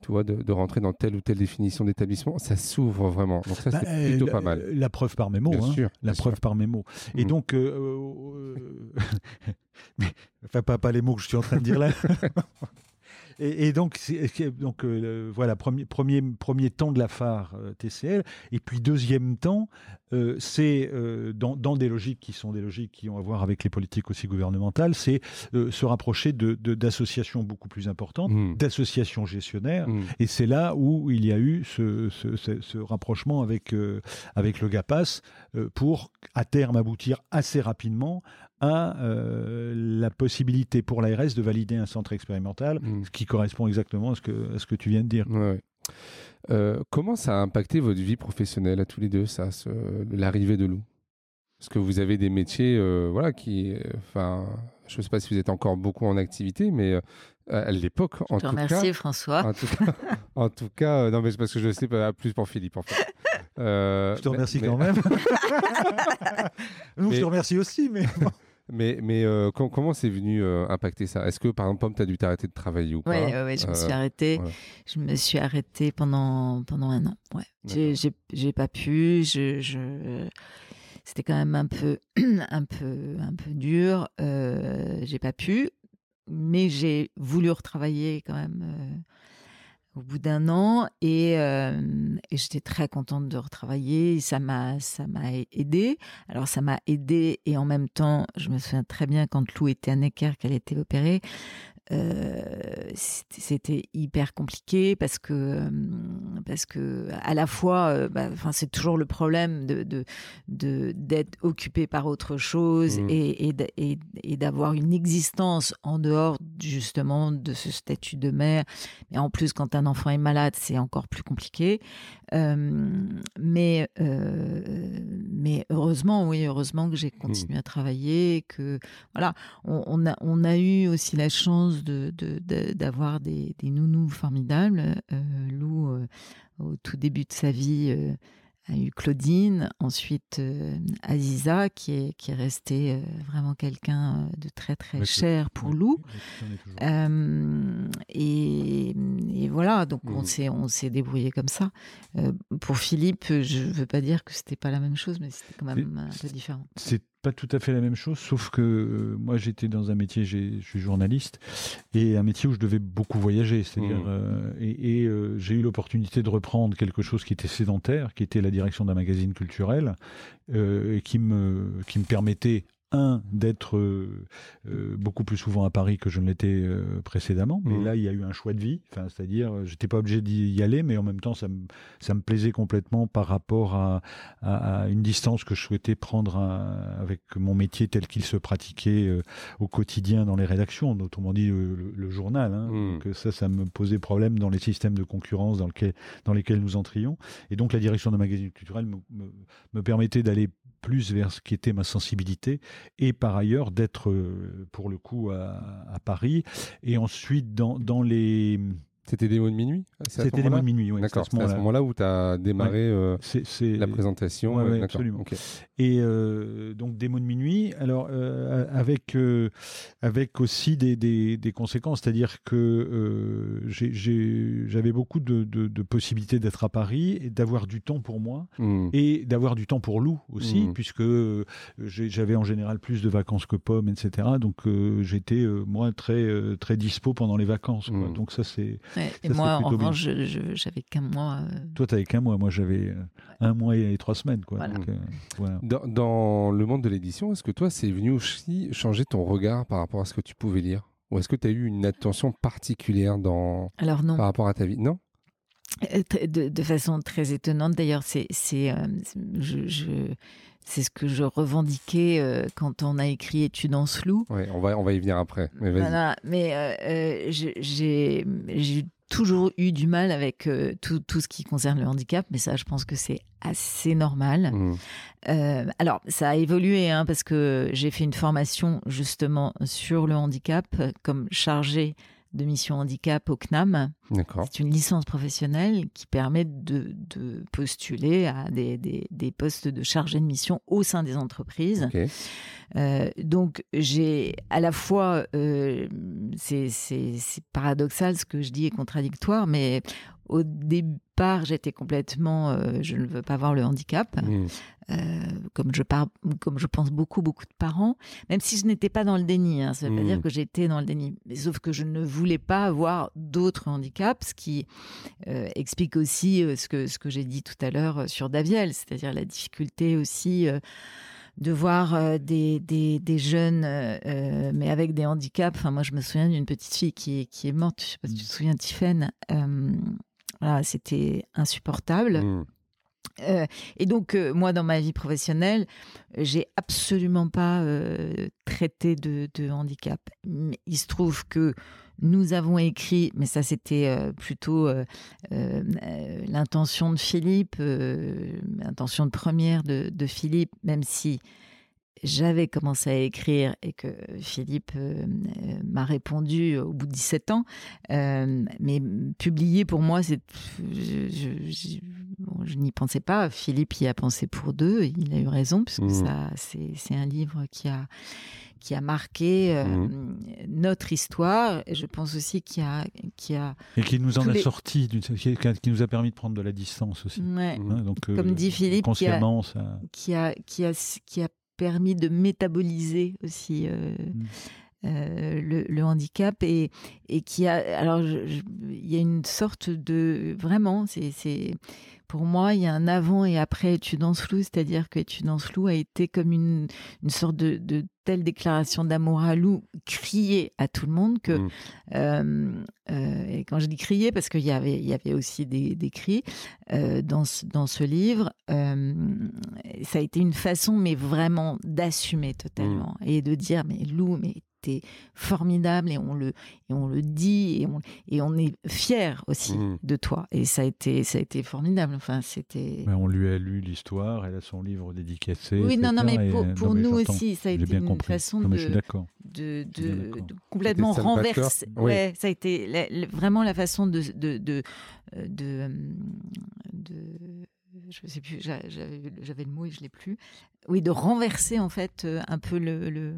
tu vois, de, rentrer dans telle ou telle définition d'établissement, ça s'ouvre vraiment. Donc ça, c'est bah, plutôt pas mal. La preuve par mes mots. Bien hein. sûr, la preuve par mes mots. Et mm. donc, euh, euh, *laughs* mais, enfin, pas, pas les mots que je suis en train de dire là. *laughs* Et, donc, donc euh, voilà, premier, premier, premier temps de la phare euh, TCL. Et puis, deuxième temps, euh, c'est dans, dans, des logiques qui sont des logiques qui ont à voir avec les politiques aussi gouvernementales, c'est se rapprocher d'associations de, beaucoup plus importantes, mmh. d'associations gestionnaires. Mmh. Et c'est là où il y a eu ce, ce, ce, rapprochement avec, avec le GAPAS pour, à terme, aboutir assez rapidement à euh, la possibilité pour l'ARS de valider un centre expérimental, hmm. ce qui correspond exactement à ce que, à ce que tu viens de dire. Euh, comment ça a impacté votre vie professionnelle à tous les deux, ça, l'arrivée de Lou? Parce que vous avez des métiers, euh, voilà, qui, enfin, je ne sais pas si vous êtes encore beaucoup en activité, mais à l'époque, en, tout cas, François. En tout cas, *laughs* en tout cas non, mais c'est parce que je sais pas plus pour Philippe, en fait. je te remercie quand même. *laughs* Nous, je te remercie aussi, mais. Mais, mais euh, comment c'est venu euh, impacter ça? Est-ce que, par exemple, Pomme, tu as dû t'arrêter de travailler ou pas? Oui, ouais, je me suis euh, arrêtée. Je me suis arrêtée pendant, pendant un an. Ouais. J'ai pas pu. Je, je... C'était quand même un peu, *clears throat* un peu, un peu dur. j'ai pas pu. Mais j'ai voulu retravailler quand même au bout d'un an et, et j'étais très contente de retravailler. Ça m'a ça m'a aidé. Alors ça m'a aidé et en même temps, je me souviens très bien quand Lou était à Necker qu'elle était opérée. Euh, c'était hyper compliqué parce que parce que à la fois euh, bah, enfin c'est toujours le problème de de d'être occupé par autre chose mmh. et, et, et d'avoir une existence en dehors justement de ce statut de mère mais en plus quand un enfant est malade c'est encore plus compliqué euh, mais mais heureusement oui heureusement que j'ai mmh. continué à travailler que voilà on, on, a on a eu aussi la chance d'avoir de, des, des, nounous formidables. Euh, Lou, euh, au tout début de sa vie, euh, a eu Claudine, ensuite Aziza, qui est, qui est restée vraiment quelqu'un de très très cher pour Lou. Et, et, voilà, donc on mmh. on s'est débrouillé comme ça. pour Philippe, je ne veux pas dire que c'était pas la même chose, mais c'était quand même un peu différent. C'est pas tout à fait la même chose, sauf que euh, moi j'étais dans un métier, je suis journaliste, et un métier où je devais beaucoup voyager. C'est-à-dire, mmh. euh, et, euh, j'ai eu l'opportunité de reprendre quelque chose qui était sédentaire, qui était la direction d'un magazine culturel, et qui me, qui me permettait un, d'être euh, euh, beaucoup plus souvent à Paris que je ne l'étais euh, précédemment. Mais mmh. là, il y a eu un choix de vie. Enfin, c'est-à-dire, j'étais pas obligé d'y aller, mais en même temps, ça me, ça me plaisait complètement par rapport à, à, une distance que je souhaitais prendre avec mon métier tel qu'il se pratiquait au quotidien dans les rédactions, autrement dit le, journal. Hein. Mmh. Donc ça, ça me posait problème dans les systèmes de concurrence dans, lequel, dans lesquels nous entrions. Et donc, la direction de magazine culturel me, me, me permettait d'aller plus vers ce qui était ma sensibilité et par ailleurs d'être euh, pour le coup à, Paris. Et ensuite dans les c'était mots de minuit C'était mots de minuit, oui. D'accord, c'est à ce moment-là où tu as démarré euh, la présentation. Ouais, absolument. Et euh, donc mots de minuit, alors euh, avec, avec aussi des, des, des conséquences, c'est-à-dire que j'avais beaucoup de, de, possibilités d'être à Paris et d'avoir du temps pour moi hmm. et d'avoir du temps pour Lou aussi, hmm. puisque j'avais en général plus de vacances que Pomme, etc. Donc j'étais, moi, très, très dispo pendant les vacances. Hmm. Donc ça, c'est et moi, en revanche, j'avais qu'un mois. Euh. Toi, tu avais qu'un mois. Moi, j'avais euh, un mois et trois semaines. Quoi. Euh, dans, le monde de l'édition, est-ce que toi, c'est venu aussi changer ton regard par rapport à ce que tu pouvais lire? Ou est-ce que tu as eu une attention particulière dans... Alors non. par rapport à ta vie? Non? De, façon très étonnante. D'ailleurs, c'est, c'est, je, c'est ce que je revendiquais quand on a écrit Études en slou. Oui, on va, on va y venir après. Mais, voilà, mais j'ai, j'ai toujours eu du mal avec euh, tout, tout, ce qui concerne le handicap, mais ça, je pense que c'est assez normal. Mmh. Euh, alors, ça a évolué hein, parce que j'ai fait une formation justement sur le handicap comme chargée de mission handicap au CNAM. C'est une licence professionnelle qui permet de, de postuler à des, des, des, postes de chargé de mission au sein des entreprises. Euh, donc j'ai à la fois, euh, c'est paradoxal ce que je dis est contradictoire, mais au départ, j'étais complètement, euh, je ne veux pas voir le handicap, mmh. Euh, comme je parle, comme je pense beaucoup, beaucoup de parents, même si je n'étais pas dans le déni. Hein, ça ne veut pas dire mmh. que j'étais dans le déni, mais sauf que je ne voulais pas avoir d'autres handicaps, ce qui euh, explique aussi ce que ce que j'ai dit tout à l'heure sur Daviel, c'est-à-dire la difficulté aussi de voir des, des, des, jeunes, mais avec des handicaps. Enfin, moi, je me souviens d'une petite fille qui, qui est morte, je sais pas si tu te mmh. souviens, Tiffaine, voilà, c'était insupportable. Mmh. Euh, et donc, euh, moi, dans ma vie professionnelle, j'ai absolument pas euh, traité de, handicap. il se trouve que nous avons écrit, mais ça c'était plutôt l'intention de Philippe, l'intention de première de, de, Philippe, même si j'avais commencé à écrire et que Philippe euh, euh, m'a répondu au bout de 17 ans. Euh, mais publier pour moi, c'est, je, n'y pensais pas. Philippe y a pensé pour deux. il a eu raison puisque mmh. ça, c'est, un livre qui a qui a marqué mmh. notre histoire. Et je pense aussi qu'il a, qui a et qui nous en a sorti, qui, nous a permis de prendre de la distance aussi. Hein, donc, Comme dit Philippe, qui a, qui a, qui a, qui a permis de métaboliser aussi euh, mm. le, handicap et, et qui a alors il y a une sorte de vraiment c'est pour moi, il y a un avant et après Études en flou, c'est-à-dire que Études en flou a été comme une, une sorte de, de telle déclaration d'amour à Lou criée à tout le monde que, mmh. euh, euh, et quand je dis crier, parce qu'il y avait, il y avait aussi des, des cris euh, dans, ce, dans ce livre, ça a été une façon, mais vraiment d'assumer totalement mmh. et de dire, mais Lou, mais formidable et on le, et on le dit et on, et on est fier aussi mmh. de toi. Et ça a été, ça a été formidable. Enfin, c'était. on lui a lu l'histoire, elle a son livre dédicacé. Oui, non, non, mais pour, pour nous aussi, ça a été une façon de, de, de, complètement renverser. Ouais, ça a été vraiment la façon de, de, de, de, je sais plus, j'avais le mot et je l'ai plus. Oui, de renverser en fait un peu le, le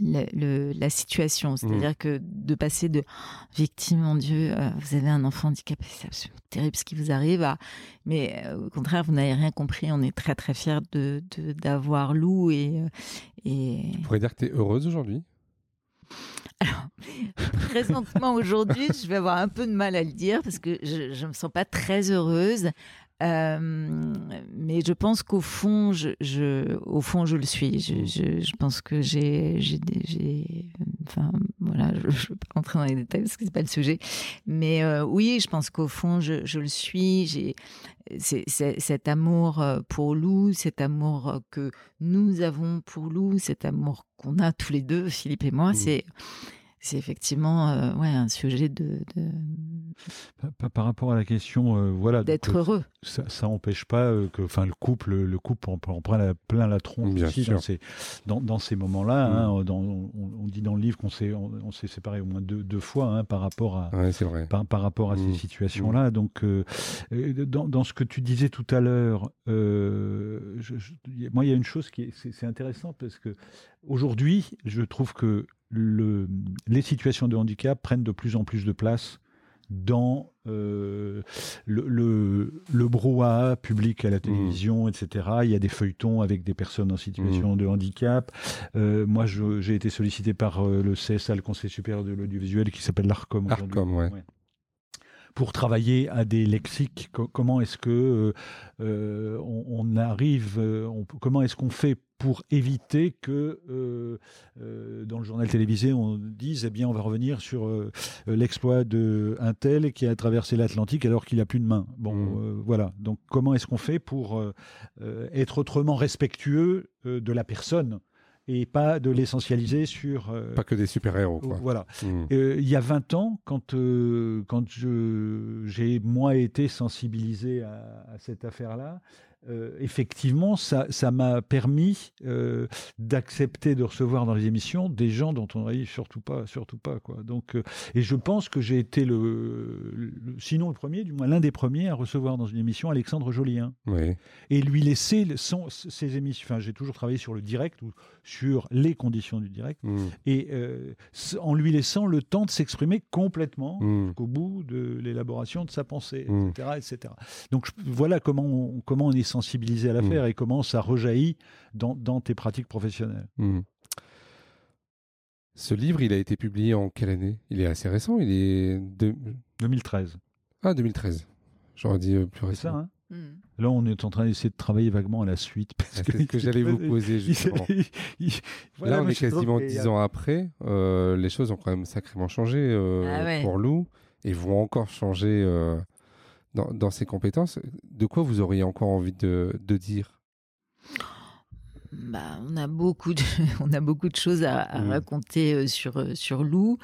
le, la situation. Mmh. C'est-à-dire que de passer de victime, mon Dieu, euh, vous avez un enfant handicapé, c'est absolument terrible ce qui vous arrive, mais euh, au contraire, vous n'avez rien compris. On est très très fiers de, d'avoir Lou et, euh, et. Tu pourrais dire que tu es heureuse aujourd'hui? Alors, présentement aujourd'hui, je vais avoir un peu de mal à le dire parce que je ne me sens pas très heureuse. Euh, mais je pense qu'au fond, je, je, au fond, je le suis. Je, je, je pense que j'ai, enfin, voilà, *laughs* je ne vais pas rentrer dans les détails parce que c'est pas le sujet. Mais euh, oui, je pense qu'au fond, je, je le suis. J'ai cet amour euh, pour Lou, cet amour que nous avons pour Lou, cet amour qu'on a tous les deux, Philippe et moi, mmh. c'est c'est effectivement euh, ouais, un sujet de. Par, rapport à la question, euh, voilà. D'être euh, heureux. Ça n'empêche pas que enfin, le couple, le couple on, on prend plein la tronche aussi dans ces, dans, dans ces moments-là. Hein, mm. on, dit dans le livre qu'on s'est on, s'est séparé au moins deux, deux fois hein, par rapport à, vrai. Par, par, rapport à ces mm. situations-là. Mm. Donc, dans, dans, ce que tu disais tout à l'heure, moi, il y a une chose qui est, c'est intéressant parce que aujourd'hui, je trouve que le, les situations de handicap prennent de plus en plus de place dans euh, le, le, brouhaha public à la mmh. télévision, etc. Il y a des feuilletons avec des personnes en situation mmh. de handicap. Euh, moi, j'ai été sollicité par euh, le CSA, le Conseil supérieur de l'audiovisuel, qui s'appelle l'ARCOM. L'ARCOM, ouais. Pour travailler à des lexiques, comment est-ce que on, on, arrive, on, comment est-ce qu'on fait pour éviter que euh, euh, dans le journal télévisé on dise eh bien on va revenir sur euh, l'exploit de un tel qui a traversé l'Atlantique alors qu'il a plus de main. Bon mmh. voilà. Donc comment est-ce qu'on fait pour être autrement respectueux de la personne? Et pas de l'essentialiser sur... pas que des super-héros. Voilà. Mmh. Il y a 20 ans, quand, quand j'ai, moi, été sensibilisé à, à cette affaire-là, euh, effectivement, ça, m'a permis euh, d'accepter de recevoir dans les émissions des gens dont on n'aurait surtout pas, surtout pas quoi. Donc, euh, et je pense que j'ai été le, sinon le premier, du moins l'un des premiers à recevoir dans une émission Alexandre Jolien. Et lui laisser son, ses émissions. Enfin, j'ai toujours travaillé sur le direct ou sur les conditions du direct, mmh. et en lui laissant le temps de s'exprimer complètement mmh. jusqu'au bout de l'élaboration de sa pensée, etc., mmh. etc. Donc voilà comment on, comment on est sensibilisé à l'affaire mmh. et comment ça rejaillit dans, dans tes pratiques professionnelles. Mmh. Ce livre, il a été publié en quelle année? Il est assez récent, il est... De... 2013. Ah, 2013. J'aurais dit euh, plus récent. ça, hein? Mmh. Là, on est en train d'essayer de travailler vaguement à la suite. C'est ce que *laughs* j'allais vous poser, justement. Là, on est quasiment dix ans après. Euh, les choses ont quand même sacrément changé euh, ah pour Lou et vont encore changer dans, ces compétences, de quoi vous auriez encore envie de, dire? Bah, on a beaucoup de, *laughs* on a beaucoup de choses à, mmh. raconter euh, sur euh, sur Lou,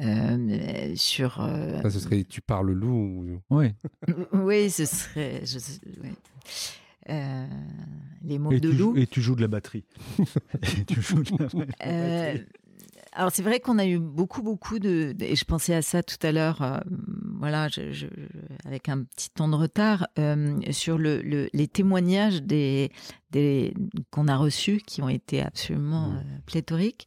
euh, sur. Ça, ce serait tu parles Lou. Oui. *laughs* oui, ce serait. les mots de Lou. Et tu joues de la batterie. *laughs* tu joues de la batterie. Alors c'est vrai qu'on a eu beaucoup, beaucoup de, et je pensais à ça tout à l'heure, euh, voilà, avec un petit temps de retard, euh, sur le, les témoignages des, des qu'on a reçus, qui ont été absolument mmh. euh, pléthoriques.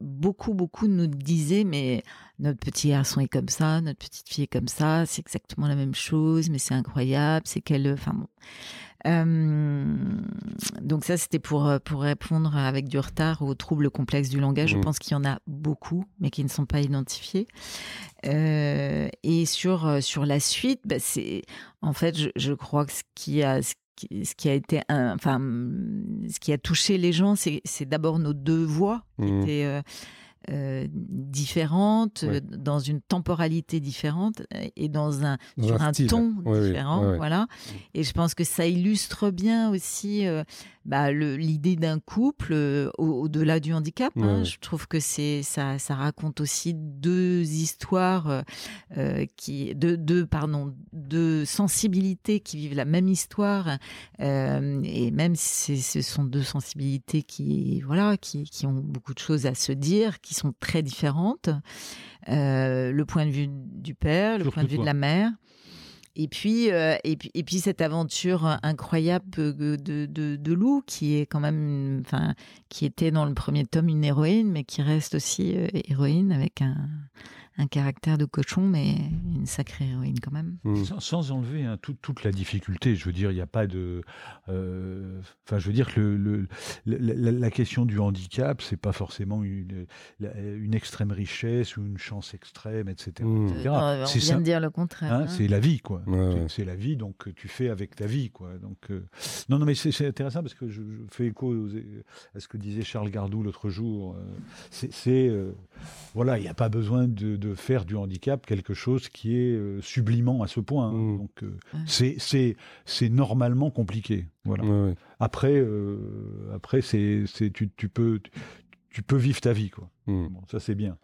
beaucoup, beaucoup nous disaient, mais notre petit garçon est comme ça, notre petite fille est comme ça, c'est exactement la même chose, mais c'est incroyable, c'est qu'elle, enfin bon. Euh, donc ça, c'était pour, pour répondre avec du retard aux troubles complexes du langage. Je Mm. pense qu'il y en a beaucoup, mais qui ne sont pas identifiés. Euh, et sur, sur la suite, bah, c'est en fait, je, je crois que ce qui a, ce qui, ce qui a été, un- enfin, ce qui a touché les gens, c'est c'est d'abord nos deux voix qui Mhm. étaient euh, euh, différentes, Ouais. euh, dans une temporalité différente euh, et dans un Dans sur un un, ton Ouais, différent, ouais, voilà. Et je pense que ça illustre bien aussi euh, bah, l'idée d'un couple euh, au- au-delà du handicap. hein. Je trouve que c'est ça, ça raconte aussi deux histoires euh, qui, deux, deux, pardon, deux sensibilités qui vivent la même histoire. et même si ce sont deux sensibilités qui, voilà, qui, qui ont beaucoup de choses à se dire, qui sont très différentes. Euh, le point de vue du père, le point de vue toi. de la mère. Et puis, euh, et puis, et puis cette aventure incroyable de, de, de, de Lou, qui est quand même, enfin, qui était dans le premier tome une héroïne, mais qui reste aussi euh, héroïne avec un, un caractère de cochon, mais une sacrée héroïne quand même. Mhm. Sans, sans enlever hein, tout- toute la difficulté, je veux dire, il n'y a pas de. euh, Enfin, je veux dire que le, le- la, question du handicap, c'est pas forcément une, la- une extrême richesse ou une chance extrême, etc. Mhm. etc. Euh, on C'est vient ça. de dire le contraire. Hein, hein. c'est la vie, quoi. Ouais, ouais. C'est la vie, donc euh, tu fais avec ta vie, quoi. Donc, euh, non, non, mais c'est intéressant parce que je, je fais écho aux- à ce que disait Charles Gardou l'autre jour. c'est, c'est, euh, voilà, il n'y a pas besoin de, de faire du handicap quelque chose qui est euh, sublimant à ce point. hein. Mm. Donc, euh, Ouais. c'est, c'est, c'est normalement compliqué. Voilà. Ouais, ouais. Après, euh, après, c'est, c'est, tu, tu peux. tu- tu peux vivre ta vie, quoi. Bon, ça c'est bien.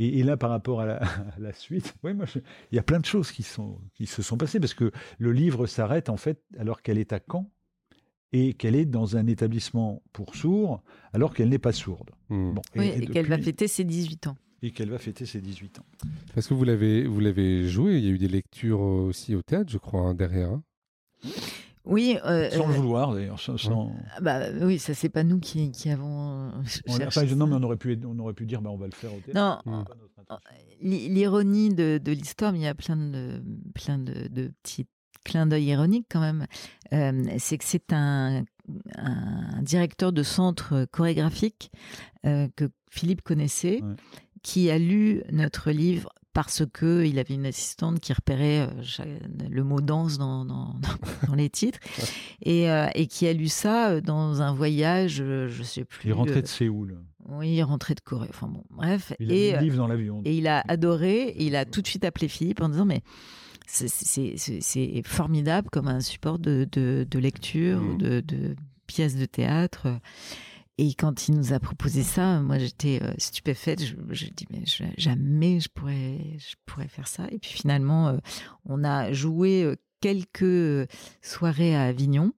Et, et là, par rapport à la, *laughs* à la suite, ouais, moi, je- il y a plein de choses qui, sont, qui se sont passées parce que le livre s'arrête en fait alors qu'elle est à Caen et qu'elle est dans un établissement pour sourds alors qu'elle n'est pas sourde. Bon, Oui, et, qu'elle va fêter ses 18 ans. Et qu'elle va fêter ses 18 ans. Parce que vous l'avez, vous l'avez joué, il y a eu des lectures aussi au théâtre, je crois, hein, derrière. hein. Oui, euh, Sans le euh, vouloir d'ailleurs. Sans, sans- bah, oui, ça c'est pas nous qui, qui avons. euh, On, enfin, non, mais on aurait pu, on aurait pu dire, bah, on va le faire au théâtre. Non, Mm. L'i- L'ironie de, de l'histoire, mais il y a plein de, plein de, de petits clins d'œil ironiques quand même, euh, c'est que c'est un, un directeur de centre chorégraphique euh, que Philippe connaissait, Ouais. Qui a lu notre livre parce que il avait une assistante qui repérait euh, le mot danse dans, dans, *laughs* dans les titres et, euh, et qui a lu ça euh, dans un voyage, je sais plus. Il est rentré euh, de Séoul. Oui, il est rentré de Corée. Enfin bon, bref. Il a et, mis euh, le livre dans l'avion. et il a adoré, et il a tout de suite appelé Philippe en disant mais c'est- formidable comme un support de, de, de lecture, ou de, de pièces de théâtre. Et quand il nous a proposé ça, moi j'étais euh, stupéfaite. Je, je dis mais je- jamais je pourrais, je pourrais faire ça. Et puis finalement, euh, on a joué euh, quelques soirées à Avignon.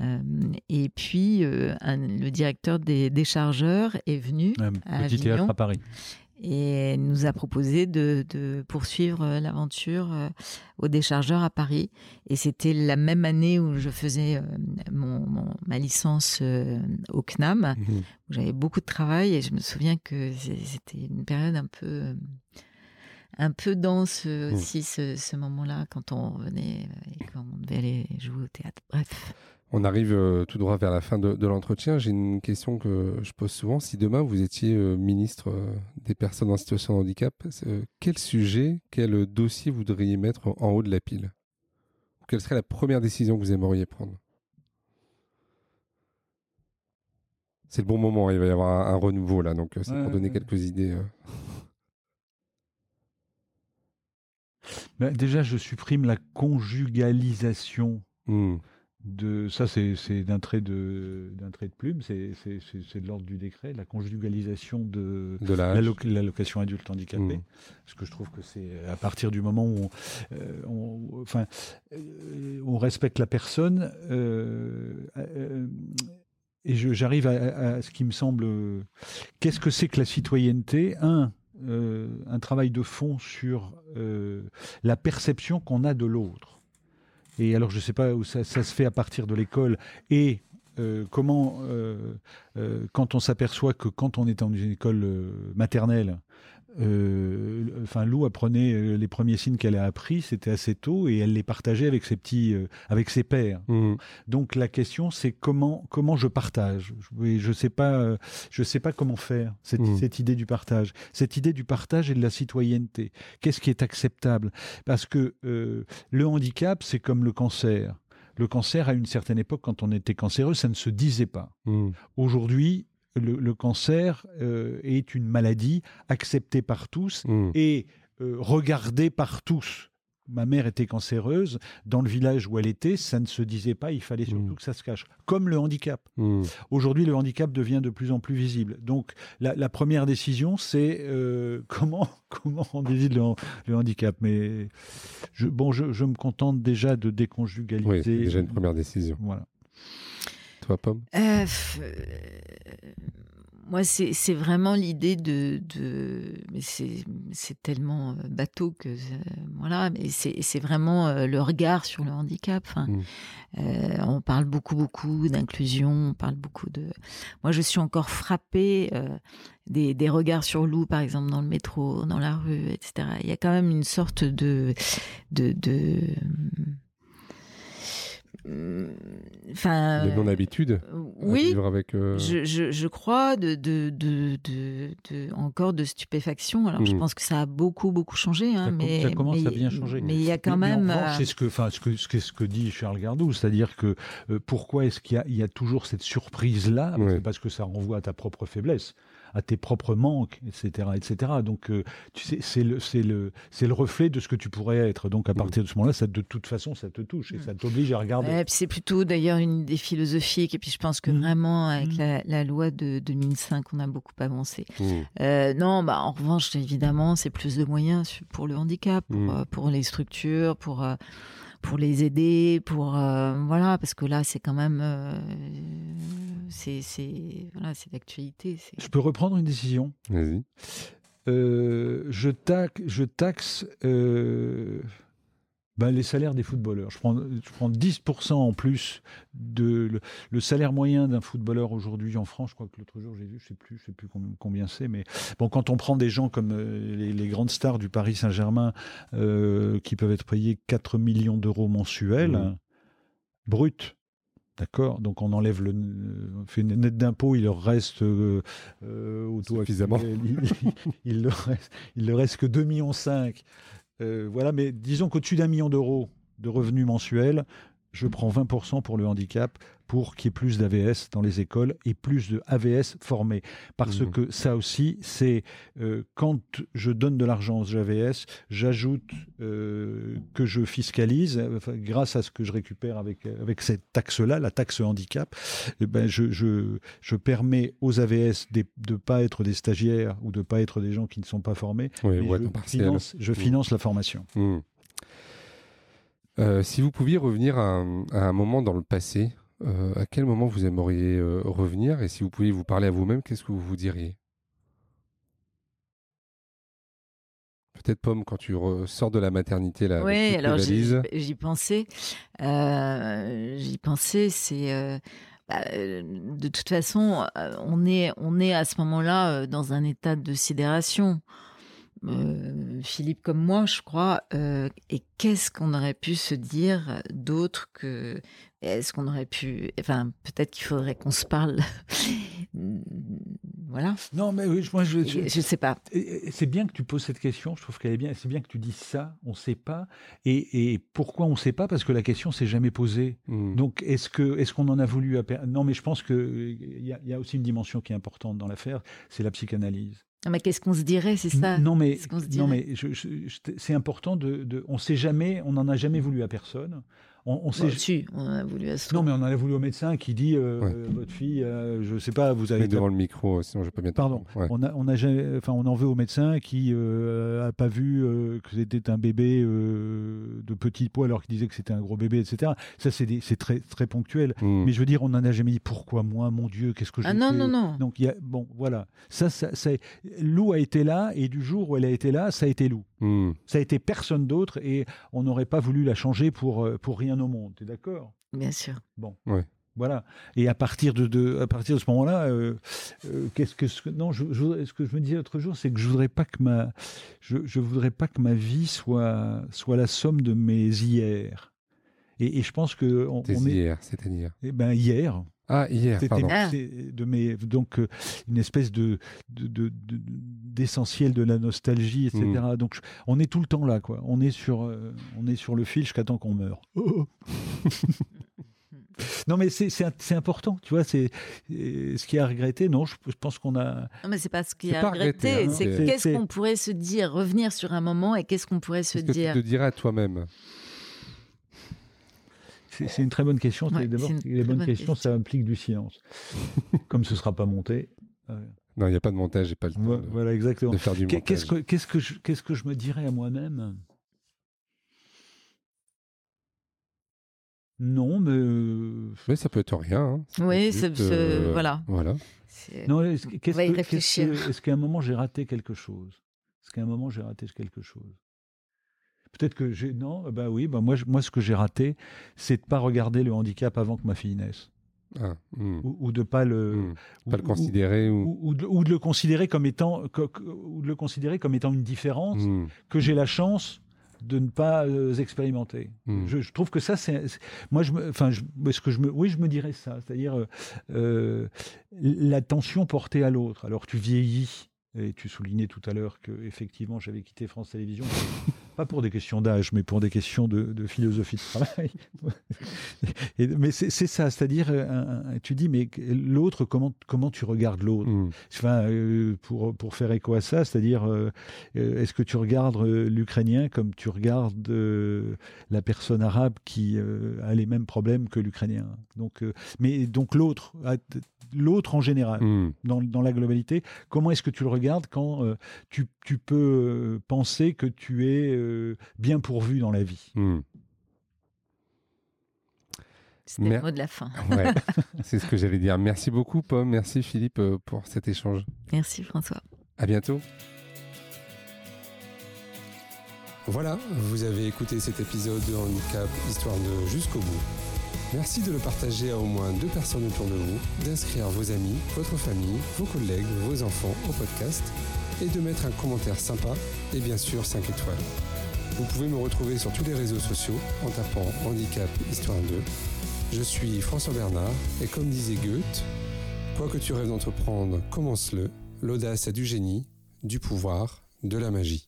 Euh, et puis un- le directeur des déchargeurs est venu Un à Avignon. à Paris. Et nous a proposé de, de poursuivre euh, l'aventure euh, au déchargeur à Paris. Et c'était la même année où je faisais euh, mon, mon- ma licence au CNAM, Mhm. où j'avais beaucoup de travail. Et je me souviens que c'était une période un peu, un peu dense euh, Mm. aussi, ce, ce moment-là, quand on revenait euh, et quand on devait aller jouer au théâtre. Bref. On arrive euh, tout droit vers la fin de, de l'entretien. J'ai une question que je pose souvent. Si demain vous étiez euh, ministre euh, des personnes en situation de handicap, euh, quel sujet, quel dossier vous voudriez mettre en haut de la pile? Quelle serait la première décision que vous aimeriez prendre? C'est le bon moment, il va y avoir un, un renouveau là, donc c'est Ouais, pour donner ouais. quelques idées. Ben, déjà, je supprime la conjugalisation Hmm. de ça c'est c'est d'un trait de d'un trait de plume c'est de l'ordre du décret la conjugalisation de l'allocation adulte handicapé Mm. parce que je trouve que c'est à partir du moment où on, euh, on- enfin euh, on respecte la personne euh, et j'arrive à, à- à ce qui me semble qu'est-ce que c'est que la citoyenneté? Un euh, un travail de fond sur euh, la perception qu'on a de l'autre. Et alors, je ne sais pas où ça, se fait à partir de l'école et euh, comment, quand on s'aperçoit que quand on est dans une école maternelle, euh, enfin, Lou apprenait euh, les premiers signes qu'elle a appris, c'était assez tôt, et elle les partageait avec ses petits, euh, avec ses pères. Mmh. Donc la question, c'est comment comment je partage? Je, je sais pas, je sais pas comment faire cette, Mmh. cette idée du partage, cette idée du partage et de la citoyenneté. Qu'est-ce qui est acceptable? Parce que euh, le handicap, c'est comme le cancer. Le cancer, à une certaine époque, quand on était cancéreux, ça ne se disait pas. Mmh. Aujourd'hui, le, le cancer euh, est une maladie acceptée par tous Mmh. et euh, regardée par tous. Ma mère était cancéreuse. Dans le village où elle était, ça ne se disait pas. Il fallait surtout Mm. que ça se cache. Comme le handicap. Mmh. Aujourd'hui, le handicap devient de plus en plus visible. Donc, la, la première décision, c'est euh, *laughs* comment, comment on décide le, le handicap. Mais je, bon, je, je me contente déjà de déconjugaliser. Oui, c'est déjà une première décision. Voilà. Toi, Pomme? Euh, f- euh, moi, c'est vraiment l'idée de, de mais c'est tellement euh, bateau que voilà, mais c'est vraiment le regard sur le handicap. Enfin, Mm. euh, on parle beaucoup beaucoup d'inclusion, on parle beaucoup de. Moi, je suis encore frappée euh, des, des regards sur Lou, par exemple, dans le métro, dans la rue, etc. Il y a quand même une sorte de de, de enfin De non-habitude à oui vivre avec. euh, je, je, je crois de, de, de, de, de- encore de stupéfaction. Alors, je Mhm. pense que ça a beaucoup, beaucoup changé. hein, Ça mais, ça commence mais- à bien changer. Mais il y a quand Mais- même. euh, c'est ce que, enfin, ce que, ce que, ce que dit Charles Gardou, c'est-à-dire que euh, pourquoi est-ce qu'il y a, il y a toujours cette surprise-là? Ouais. C'est parce que ça renvoie à ta propre faiblesse, à tes propres manques, etc., etc. Donc, euh, tu sais, c'est le, c'est le, c'est le reflet de ce que tu pourrais être. Donc, à partir de ce moment-là, ça, de toute façon, ça te touche et Mm. ça t'oblige à regarder. ouais, puis c'est plutôt d'ailleurs une idée philosophique. Et puis je pense que Mhm. vraiment, avec la, la loi de 2005, on a beaucoup avancé. mmh. Euh, non, bah, en revanche, évidemment, c'est plus de moyens pour le handicap, pour, euh, pour les structures, pour, euh, pour les aider, pour euh, voilà, parce que là, c'est quand même, euh, c'est c'est voilà, c'est l'actualité. c'est- Je peux reprendre une décision? Vas-y. Euh, je, taxe, je taxe euh, ben, les salaires des footballeurs. Je prends, je prends 10% en plus de le, le salaire moyen d'un footballeur aujourd'hui en France. Je crois que l'autre jour j'ai vu, je sais plus, je sais plus combien, combien c'est, mais bon, quand on prend des gens comme euh, les, les grandes stars du Paris Saint-Germain euh, qui peuvent être payés 4 millions d'euros mensuels, Mhm. brut. D'accord Donc on enlève le on fait une net d'impôt, il leur reste euh, euh, Suffisamment. il leur reste, il leur reste que 2,5 millions. Euh, voilà, mais disons qu'au-dessus d'un million d'euros de revenus mensuels, je prends 20% pour le handicap pour qu'il y ait plus d'AVS dans les écoles et plus de AVS formés. Parce Mhm. que ça aussi, c'est euh, quand je donne de l'argent aux AVS, j'ajoute euh, que je fiscalise, enfin, grâce à ce que je récupère avec, avec cette taxe-là, la taxe handicap, eh ben, je, je, je permets aux AVS des- de ne pas être des stagiaires ou de ne pas être des gens qui ne sont pas formés, Oui, mais ouais, je, partiel. finance, je finance la formation. Hmm. Euh, si vous pouviez revenir à un, à un moment dans le passé, euh, à quel moment vous aimeriez euh, revenir Et si vous pouviez vous parler à vous-même, qu'est-ce que vous vous diriez? Peut-être Pomme, quand tu re- sors de la maternité là, Oui, alors j'y pensais. J'y pensais, c'est. bah, de toute façon, on est, on est à ce moment-là dans un état de sidération. Euh, Philippe comme moi, je crois. euh, et qu'est-ce qu'on aurait pu se dire d'autre que est-ce qu'on aurait pu, enfin, peut-être qu'il faudrait qu'on se parle. *laughs* voilà. Non, mais oui, moi, je, Je, je sais pas. C'est bien que tu poses cette question, je trouve qu'elle est bien. C'est bien que tu dises ça, on ne sait pas. Et, et pourquoi on ne sait pas? Parce que la question s'est jamais posée. Hmm. Donc, est-ce que est-ce qu'on en a voulu à Non, mais je pense qu'il y, a- il y a aussi une dimension qui est importante dans l'affaire, c'est la psychanalyse. Non, mais qu'est-ce qu'on se dirait, c'est ça non, mais, ce c'est important de, de- On sait jamais, on n'en a jamais voulu à personne. On, on sait, Bon, si, on a voulu à ce non, mais on en a voulu au médecin qui dit euh, Ouais. euh, votre fille, euh, je ne sais pas, vous avez Mets devant le micro, sinon je vais pas bien. Pardon. Ouais. On, a, on, a jamais- enfin, on en veut au médecin qui n'a pas vu euh, que c'était un bébé euh, de petit poids alors qu'il disait que c'était un gros bébé, etc. Ça, c'est des- c'est très, très ponctuel. Hmm. Mais je veux dire, on n'en a jamais dit pourquoi moi, mon Dieu, qu'est-ce que je Ah non, non, non. Donc, il y a, bon, voilà. Ça, ça, ça- Lou a été là, et du jour où elle a été là, ça a été Lou. Hmm. Ça a été personne d'autre, et on n'aurait pas voulu la changer pour, euh, pour rien au monde. T'es d'accord? Bien sûr. Bon. Voilà. Et à partir de, de à partir de ce moment-là, euh, euh, qu'est-ce que non, je, ce que je me disais l'autre jour, c'est que je voudrais pas que ma, je, je, voudrais pas que ma vie soit soit la somme de mes hier. Et, et je pense que on, Tes on est, hier, c'est-à-dire? eh ben hier, Ah, hier, c'était pardon. Ah. c'est de mes donc euh, une espèce de de- de- de- d'essentiel de, la nostalgie, etc. Mm. Donc je- on est tout le temps là, quoi. On est sur euh, on est sur le fil jusqu'à temps qu'on meurt. *laughs* non mais c'est c'est c'est important, tu vois. C'est euh, ce qui a regretté. Non, je, je pense qu'on a. Non, mais c'est pas ce qu'il y C'est a regretter. regretter, hein, c'est qu'est-ce qu'on pourrait se dire, revenir sur un moment et qu'est-ce qu'on pourrait se Qu'est-ce que tu dire. te dirais à toi-même? C'est une très bonne question. Ouais, C'est D'abord, les bonnes bonne questions, question. ça implique du silence. *laughs* Comme ce sera pas monté. euh, Non, il n'y a pas de montage, j'ai pas le temps vo- de, voilà, exactement. de faire du montage. Qu'est-ce que, qu'est-ce, que je, qu'est-ce que je me dirais à moi-même? Non, mais. euh, Mais ça peut être rien. hein. Ça peut Oui, juste, euh, voilà. Voilà. C'est- Non, est-ce, que- qu'est-ce est-ce qu'à un moment j'ai raté quelque chose? Est-ce qu'à un moment j'ai raté quelque chose? Peut-être que j'ai. Non, bah oui, bah moi, je- moi ce que j'ai raté, c'est de pas regarder le handicap avant que ma fille naisse. Ah, hmm, Ou, ou de pas le. hmm. ou- Pas le considérer ou. De, le considérer comme étant co- ou de le considérer comme étant une différence Hmm, que j'ai la chance de ne pas euh, expérimenter. Hmm. Je, je trouve que ça, c'est, moi, je, me, enfin, est-ce que je me, oui, je me dirais ça, c'est-à-dire euh, l'attention portée à l'autre. Alors, tu vieillis. Et tu soulignais tout à l'heure que effectivement j'avais quitté France Télévisions, pas pour des questions d'âge, mais pour des questions de, de philosophie de travail. *laughs* Et- mais c'est, ça, c'est-à-dire, euh, tu dis, mais l'autre, comment, comment tu regardes l'autre? Hmm. enfin, euh, pour, pour faire écho à ça, c'est-à-dire, euh, euh, est-ce que tu regardes l'Ukrainien comme tu regardes euh, la personne arabe qui a les mêmes problèmes que l'Ukrainien? Donc, Mais donc l'autre, a- l'autre en général, Hmm. dans, dans la globalité, comment est-ce que tu le regardes quand tu, tu peux penser que tu es euh, bien pourvu dans la vie Hmm. C'était Mais- le mot de la fin. *laughs* Ouais, *laughs* c'est ce que j'allais dire. Merci beaucoup, Pomme. Merci, Philippe, euh, pour cet échange. Merci François. À bientôt. Voilà, vous avez écouté cet épisode de Handicap Histoire de jusqu'au bout. Merci de le partager à au moins deux personnes autour de vous, d'inscrire vos amis, votre famille, vos collègues, vos enfants au podcast et de mettre un commentaire sympa et bien sûr 5 étoiles. Vous pouvez me retrouver sur tous les réseaux sociaux en tapant Handicap Histoire 2. Je suis François Bernard et comme disait Goethe, quoi que tu rêves d'entreprendre, commence-le. L'audace a du génie, du pouvoir, de la magie.